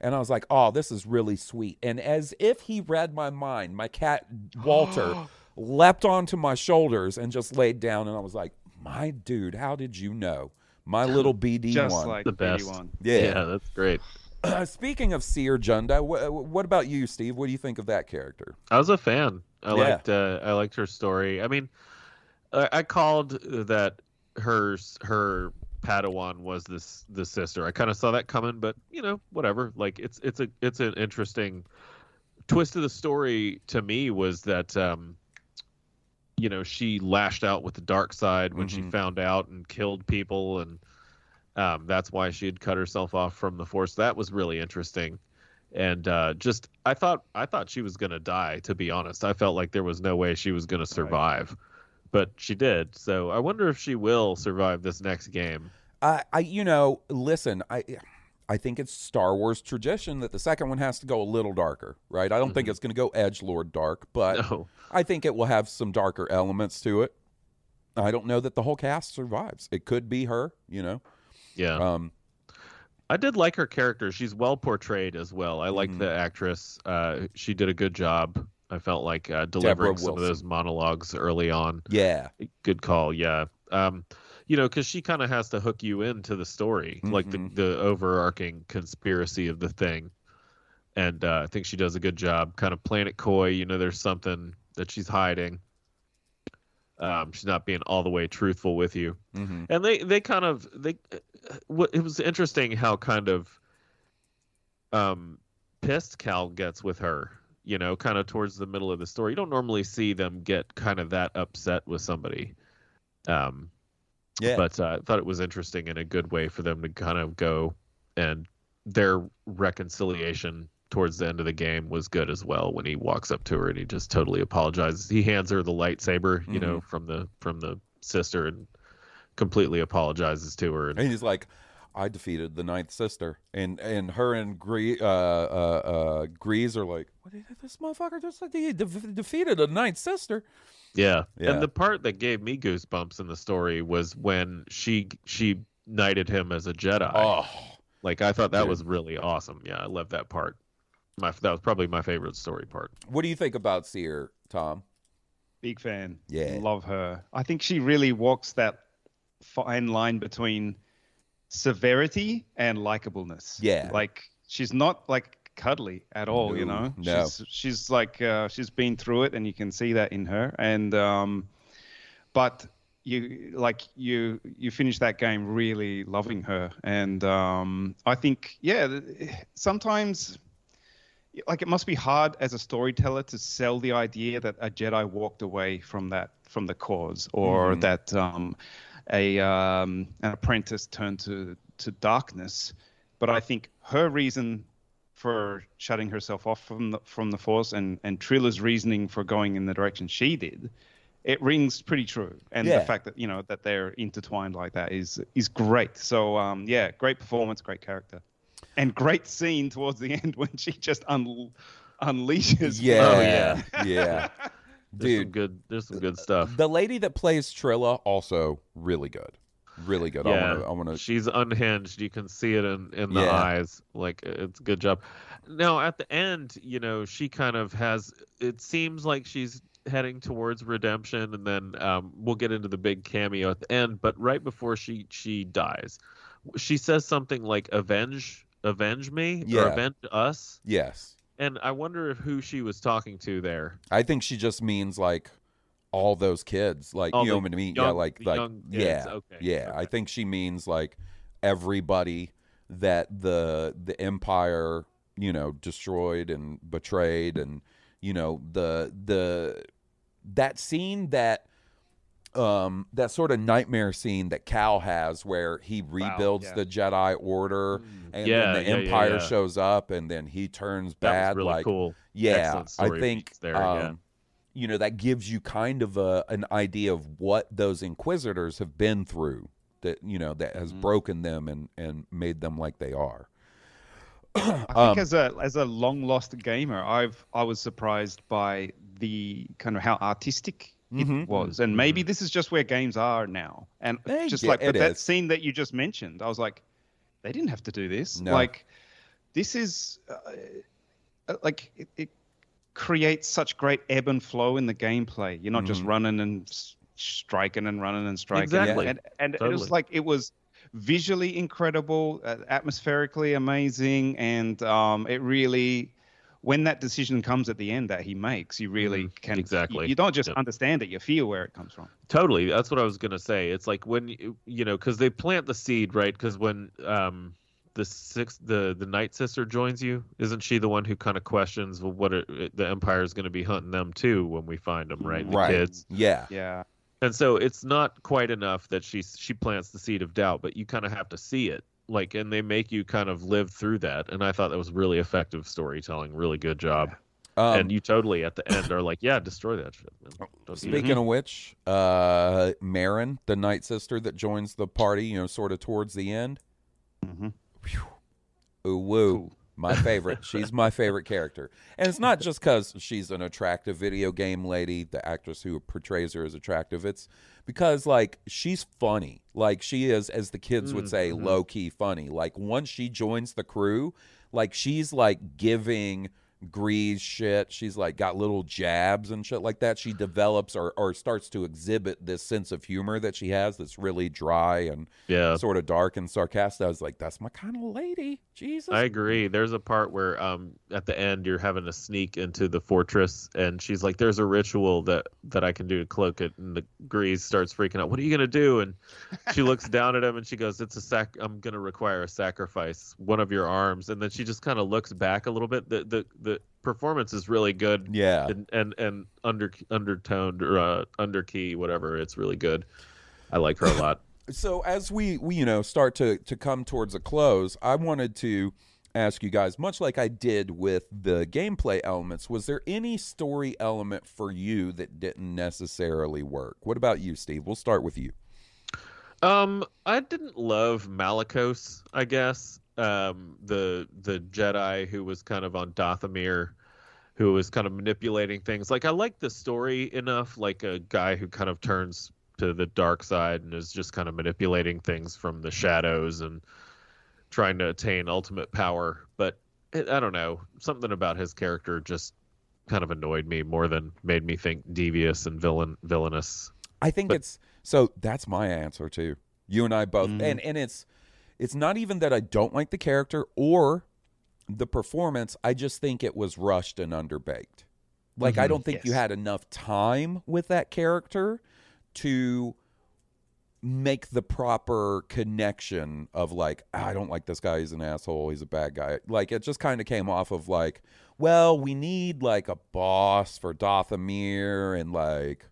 And I was like, oh, this is really sweet. And as if he read my mind, my cat, Walter, (gasps) leapt onto my shoulders and just laid down. And I was like, my dude, how did you know? My little BD
Just
one.
like
The best.
BD1.
yeah.
that's great. (clears throat)
Speaking of Cere Junda, wh- what about you, Steve? What do you think of that character?
I was a fan. I
Yeah.
liked uh, I liked her story. I mean, I, I called that her her Padawan was this the sister. I kind of saw that coming, but you know, whatever. Like it's it's a it's an interesting twist of the story to me was that um you know she lashed out with the dark side when she
Mhm.
found out and killed people and um, that's why she had cut herself off from the force. That was really interesting. And uh, just i thought i thought she was going to die to be honest. I felt like there was no way she was going to survive. But she did. So i wonder if she will survive this next game.
I, I, you know, listen, I, I think it's Star Wars tradition that the second one has to go a little darker, right? I don't think
Mhm.
it's going to go edge lord dark, but
no
I think it will have some darker elements to it. I don't know that the whole cast survives. It could be her, you know.
yeah
Um,
I did like her character. She's well portrayed as well. I like
Mhm.
the actress. Uh, she did a good job. I felt like uh, delivering some of those monologues early on.
yeah,
Good call. Yeah. Um, you know, because she kind of has to hook you into the story, like the
Mhm.
the overarching conspiracy of the thing. And uh, I think she does a good job, kind of playing it coy. You know, there's something that she's hiding. Um, she's not being all the way truthful with you
hmm
and they they kind of they what it was interesting how kind of um pissed cal gets with her you know kind of towards the middle of the story you don't normally see them get kind of that upset with somebody um
yeah,
but uh, i thought it was interesting in a good way for them to kind of go and their reconciliation towards the end of the game was good as well when he walks up to her and he just totally apologizes he hands her the lightsaber you know from the from the sister and completely apologizes to her and
and he's like, I defeated the ninth sister, and and her and Gree, uh, uh, uh, Greez are like, what did this motherfucker just said? He de- defeated a ninth sister.
Yeah.
Yeah.
and the part that gave me goosebumps in the story was when she she knighted him as a jedi
Oh,
like i thought that
dude.
was really awesome yeah i love that part my that was probably my favorite story part
what do you think about Cere, Tom?
Big fan.
Yeah.
Love her. I think she really walks that fine line between severity and likableness.
Yeah.
Like she's not like cuddly at all, you know.
no.
She's she's like uh, she's been through it and you can see that in her. And um but you like you you finish that game really loving her and um I think yeah, sometimes like it must be hard as a storyteller to sell the idea that a Jedi walked away from that from the cause, or
Mhm.
that um, a um, an apprentice turned to to darkness. But I think her reason for shutting herself off from the from the Force and and Trilla's reasoning for going in the direction she did, it rings pretty true. And
Yeah.
the fact that you know that they're intertwined like that is is great. So um, yeah, great performance, great character and great scene towards the (laughs) end when she just un- unleashes.
Yeah,
Oh, yeah. (laughs)
yeah.
there's some
Dude,
good there's some good stuff
the lady that plays Trilla also really good, really good. I
Yeah.
want to, I want to.
she's unhinged you can see it in in the
Yeah.
eyes like it's a good job now at the end you know she kind of has it seems like she's heading towards redemption and then um, we'll get into the big cameo at the end but right before she she dies she says something like avenge avenge me
Yeah.
or avenge us
Yes,
and i wonder if who she was talking to there
I think she just means like all those kids, like
All
you know what I mean? yeah, like like
young
yeah,
okay,
yeah. I think she means like everybody that the the empire you know destroyed and betrayed, and you know the the that scene that um, that sort of nightmare scene that Cal has where he rebuilds
yeah.
the Jedi Order and
Yeah,
then the
yeah,
Empire shows up and then he turns
That
bad.
really
like,
cool.
yeah, I think
there,
um. You know that gives you kind of a, an idea of what those Inquisitors have been through. That you know that has
Mm-hmm.
broken them and and made them like they are. (clears throat)
I think
Um,
as a as a long lost gamer, I've I was surprised by the kind of how artistic
Mhm.
it was, and maybe this is just where games are now. And
Eh,
just
yeah,
like but that
is.
scene that you just mentioned, I was like, they didn't have to do this.
No.
Like, this is uh, uh, like it, it creates such great ebb and flow in the gameplay. You're not just
Mhm.
running and striking and running and striking.
Exactly.
And, and it was like it was visually incredible, uh, atmospherically amazing, and um, it really. When that decision comes at the end that he makes, you really
Mhm.
can
Exactly.
You, you don't just
Yep.
understand it; you feel where it comes from.
Totally. That's what I was gonna say. It's like when you, you know, because they plant the seed, right? Because when um the six the the night sister joins you, isn't she the one who kind of questions well, what are, the empire is going to be hunting them too when we find them, right? The
right.
kids.
Yeah.
Yeah.
And so it's not quite enough that she she plants the seed of doubt, but you kind of have to see it. Like, and they make you kind of live through that. And I thought that was really effective storytelling. Really good job.
Um,
and you totally at the end are like, yeah, destroy that shit. Don't.
Speaking of which, uh, Merrin, the night sister that joins the party, you know, sort of towards the end.
Mhm.
Ooh, woo.
Cool.
My favorite. she's my favorite character. And it's not just because she's an attractive video game lady, the actress who portrays her is attractive. It's because, like, she's funny. Like, she is, as the kids would mm, say, mm-hmm. low key funny. Like, once she joins the crew, like, she's like giving Greez shit. She's like got little jabs and shit like that. She develops or, or starts to exhibit this sense of humor that she has that's really dry and
Yeah.
sort of dark and sarcastic. I was like, that's my kind of lady. Jesus.
I agree. There's a part where um at the end you're having to sneak into the fortress and she's like, There's a ritual that that I can do to cloak it and the Greez starts freaking out. What are you gonna do? And she looks (laughs) down at him and she goes, It's a sac I'm gonna require a sacrifice, one of your arms. And then she just kinda looks back a little bit. The the the performance is really good.
yeah.
And and, and under undertoned or uh, under key, whatever, it's really good. I like her a lot. (laughs)
so as we, we you know start to to come towards a close i wanted to ask you guys much like i did with the gameplay elements was there any story element for you that didn't necessarily work what about you steve we'll start with you
Um, I didn't love Malicos, I guess. Um, the the Jedi who was kind of on Dathomir, who was kind of manipulating things. Like I like the story enough, like a guy who kind of turns to the dark side and is just kind of manipulating things from the shadows and trying to attain ultimate power. But it, I don't know, something about his character just kind of annoyed me more than made me think devious and villain villainous.
i think
But-
it's so that's my answer too you and i both
Mhm.
and and it's it's not even that i don't like the character or the performance. I just think it was rushed and underbaked. Like i
Mhm.
don't think you had enough time with that character to make the proper connection of like "Ah, I don't like this guy. He's an asshole. He's a bad guy. Like it just kind of came off of like well we need like a boss for Dathomir and like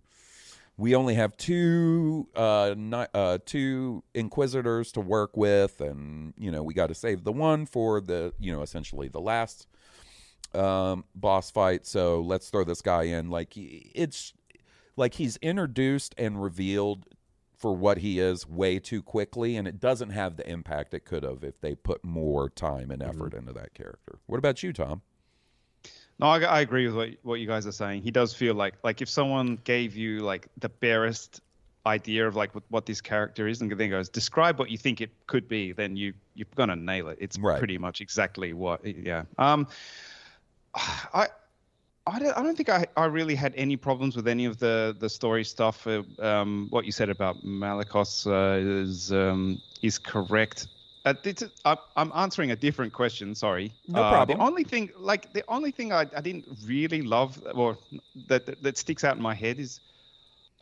we only have two uh, uh two inquisitors to work with and you know we got to save the one for the you know essentially the last um boss fight. So let's throw this guy in. Like it's like he's introduced and revealed for what he is way too quickly and it doesn't have the impact it could have if they put more time and effort into that character. What about you tom
No, I, I agree with what, what you guys are saying. He does feel like like if someone gave you like the barest idea of like what, what this character is, and then goes describe what you think it could be, then you you're gonna nail it. It's
Right.
pretty much exactly what. Yeah. Um, I. I don't, I don't think I, I really had any problems with any of the, the story stuff. Uh, um, what you said about Malicos uh, is um, is correct. Uh, this is- I, I'm answering a different question. Sorry.
No
Uh,
problem.
The only thing, like the only thing I, I didn't really love, or that, that that sticks out in my head is,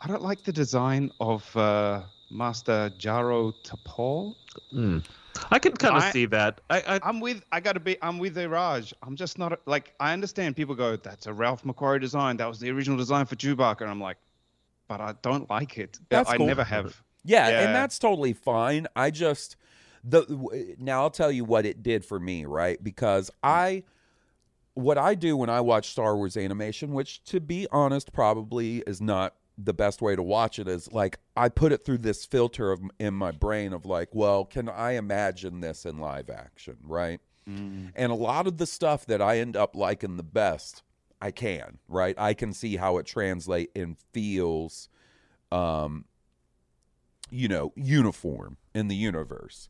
I don't like the design of uh, Master Jaro Tapal.
Hmm. I can kind of
I-
see that. I, I
I'm with. I gotta be. I'm with Iraj. I'm just not like. I understand people go. That's a Ralph McQuarrie design. That was the original design for Chewbacca. And I'm like, but I don't like it.
That's
I
cool.
never have.
Yeah,
Yeah.
and that's totally fine. I just the now I'll tell you what it did for me, right? Because I what I do when I watch Star Wars animation, which to be honest probably is not the best way to watch it is like I put it through this filter of in my brain of like, well, can I imagine this in live action, right? And a lot of the stuff that I end up liking the best, I can, right? I can see how it translate and feels um you know, uniform in the universe.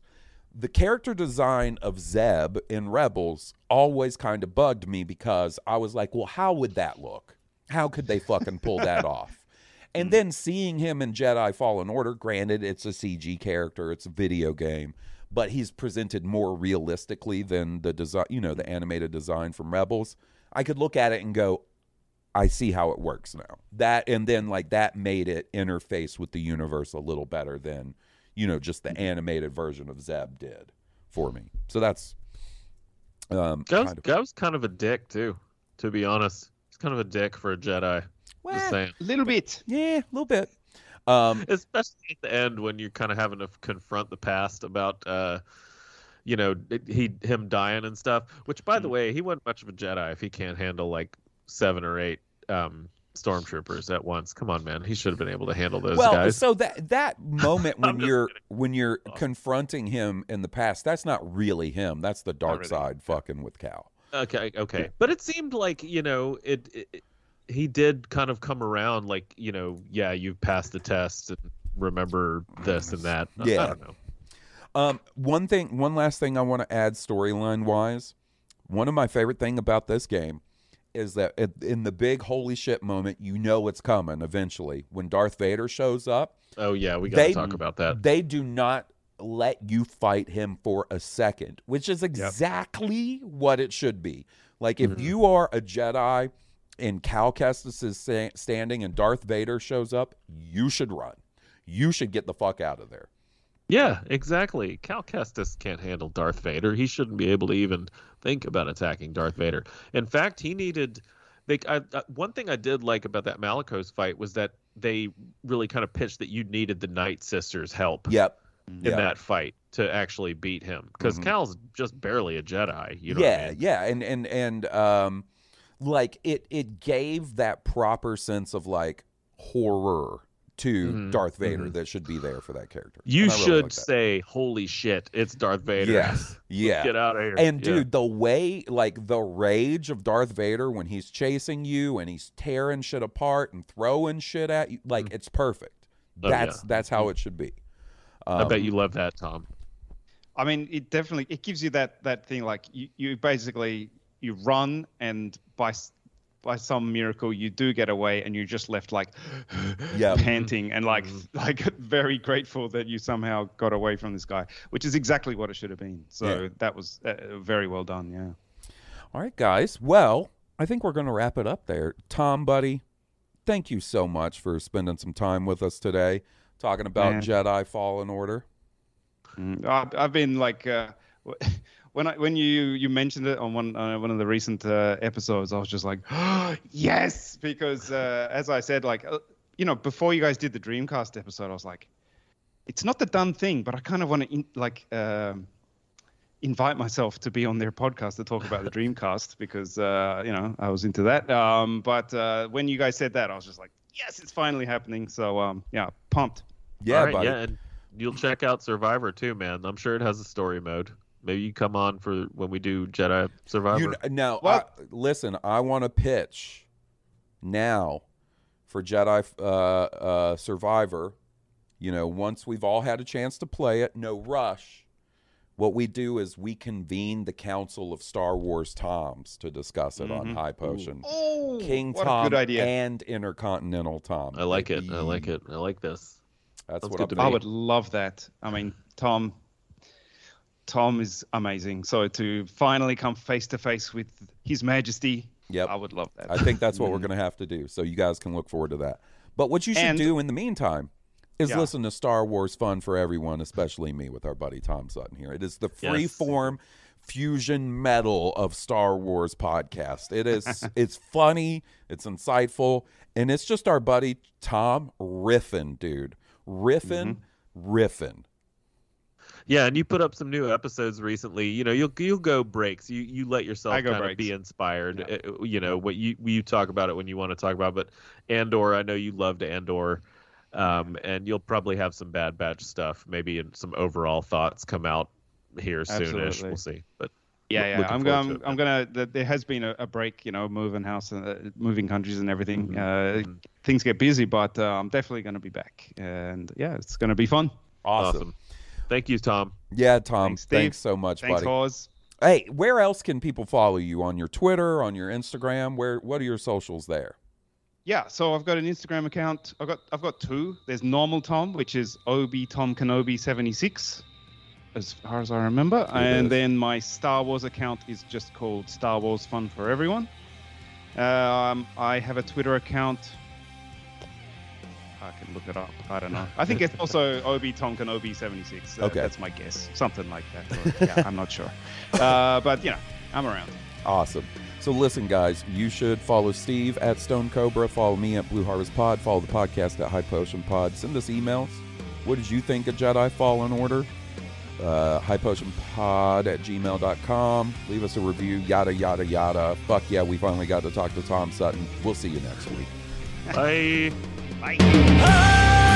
The character design of Zeb in Rebels always kind of bugged me because I was like, well, how would that look? How could they fucking pull that (laughs) off? And then seeing him in Jedi Fallen Order, granted, it's a CG character, it's a video game, but he's presented more realistically than the design, you know, the animated design from Rebels. I could look at it and go, I see how it works now. That and then like that made it interface with the universe a little better than, you know, just the animated version of Zeb did for me. So that's um
Gav's,
kind of-
Gav's kind of a dick too, to be honest. He's kind of a dick for a Jedi.
Well,
Just saying.
A little bit.
yeah, a little bit. Um
Especially at the end when you're kind of having to confront the past about, uh, you know, he him dying and stuff. Which, by
Hmm.
the way, he wasn't much of a Jedi if he can't handle like seven or eight um, stormtroopers at once. Come on, man. He should have been able to handle those
well,
guys.
so that that (laughs) moment when you're
kidding.
when you're
Oh.
confronting him in the past, that's not really him. That's the dark
really.
side fucking with Cal.
Okay, okay, but it seemed like you know it, it. He did kind of come around, like you know, yeah, you've passed the test and remember this and that. I-
Yeah.
I don't know.
Um, one thing, one last thing I want to add storyline wise. One of my favorite thing about this game is that in the big holy shit moment, you know it's coming eventually when Darth Vader shows up.
Oh yeah, we got to talk about that.
They do not let you fight him for a second, which is exactly what it should be. Like if
Mhm.
you are a Jedi and Cal Kestis is standing and Darth Vader shows up, you should run. You should get the fuck out of there.
Yeah, exactly. Cal Kestis can't handle Darth Vader. He shouldn't be able to even think about attacking Darth Vader. In fact, he needed. They, I, I, one thing I did like about that Malicos fight was that they really kind of pitched that you needed the Night Sisters' help
Yep.
in
Yeah.
that fight to actually beat him because
Mhm.
Cal's just barely a Jedi. You know
yeah,
I mean?
yeah, and and and um, like it it gave that proper sense of like horror to
Mhm,
Darth Vader
mhm.
that should be there for that character.
You
really
should
like
say, "Holy shit, it's Darth Vader."
Yes, (laughs) yeah.
Get out of here.
And
Yeah.
dude, the way like the rage of Darth Vader when he's chasing you and he's tearing shit apart and throwing shit at you, like it's perfect.
Oh,
that's
yeah.
that's how it should be.
I
Um,
bet you love that, Tom.
I mean, it definitely it gives you that that thing like you, you basically you run and by s- by some miracle you do get away and you're just left like (gasps)
Yeah.
panting and like (laughs) like very grateful that you somehow got away from this guy, which is exactly what it should have been. So
Yeah.
that was uh, very well done. Yeah.
All right, guys. Well, I think we're going to wrap it up there. Tom, buddy, thank you so much for spending some time with us today, talking about
Man.
Jedi Fallen Order.
Mm, I've, I've been like uh, (laughs) when I when you you mentioned it on one uh, one of the recent uh, episodes, I was just like, (gasps) yes, because uh, as I said, like uh, you know, before you guys did the Dreamcast episode, I was like, it's not the done thing, but I kind of want to like. Um, invite myself to be on their podcast to talk about the (laughs) Dreamcast because uh, you know I was into that. Um, but uh, when you guys said that, I was just like, yes, it's finally happening. So um, yeah, pumped.
Yeah,
All right,
buddy.
yeah, and you'll check out Survivor too, man. I'm sure it has a story mode. Maybe you come on for when we do Jedi Survivor.
You, now, I- listen, I want to pitch now for Jedi uh, uh, Survivor. You know, once we've all had a chance to play it, no rush. What we do is we convene the Council of Star Wars Toms to discuss it on
Mhm.
High Potion.
Oh,
King
what
Tom
a good idea.
and Intercontinental Tom.
I like it. I like it. I like this.
That's
Sounds
what
good
I'm
to.
I would love that. I mean, Tom. Tom is amazing. So to finally come face to face with His Majesty,
Yep.
I would love that.
I think that's what we're (laughs) going to have to do. So you guys can look forward to that. But what you should
And-
do in the meantime is
Yeah.
listen to Star Wars Fun for Everyone, especially me with our buddy Tom Sutton here. It is the free
Yes.
form, fusion metal of Star Wars podcast. It is (laughs) it's funny, it's insightful, and it's just our buddy Tom riffing, dude. Riffing, mm-hmm. riffing.
Yeah, and you put up some new episodes recently. You know, you'll you'll go breaks. You you let yourself
I go
kind of be
breaks.
inspired. uh, You know what you you talk about it when you want to talk about. It. But Andor, I know you loved Andor, um, and you'll probably have some Bad Batch stuff. Maybe and some overall thoughts come out here soonish.
Absolutely.
We'll see. But
Yeah, yeah. I'm,
forward
I'm,
to it,
I'm gonna. There has been a, a break, you know, moving house and uh, moving countries and everything.
Mhm.
Uh, things get busy, but uh, I'm definitely gonna be back, and yeah, it's gonna be fun.
Awesome.
Awesome. Thank you, Tom.
Yeah, Tom.
Thanks, Steve.
Thanks so much,
Thanks,
buddy.
Haas.
Hey, where else can people follow you on your Twitter, on your Instagram? Where what are your socials there?
Yeah, so I've got an Instagram account. I've got I've got two. There's normal Tom, which is Obi Tom Kenobi 76, as far as I remember, and
is.
then my Star Wars account is just called Star Wars Fun for Everyone. Um, I have a Twitter account. I can look it up. I don't know. (laughs) I think it's also Obi Tom Kenobi 76. Uh,
Okay.
that's my guess. Something like that. (laughs) Or- yeah, I'm not sure. Uh, but you know, I'm around.
Awesome. So listen, guys, you should follow Steve at Stone Cobra, follow me at Blue Harvest Pod, follow the podcast at High Potion Pod. Send us emails. What did you think of Jedi Fallen Order? Uh, highpotionpod at gmail.com. Leave us a review, yada, yada, yada. Fuck yeah, we finally got to talk to Tom Sutton. We'll see you next week.
Bye.
Bye.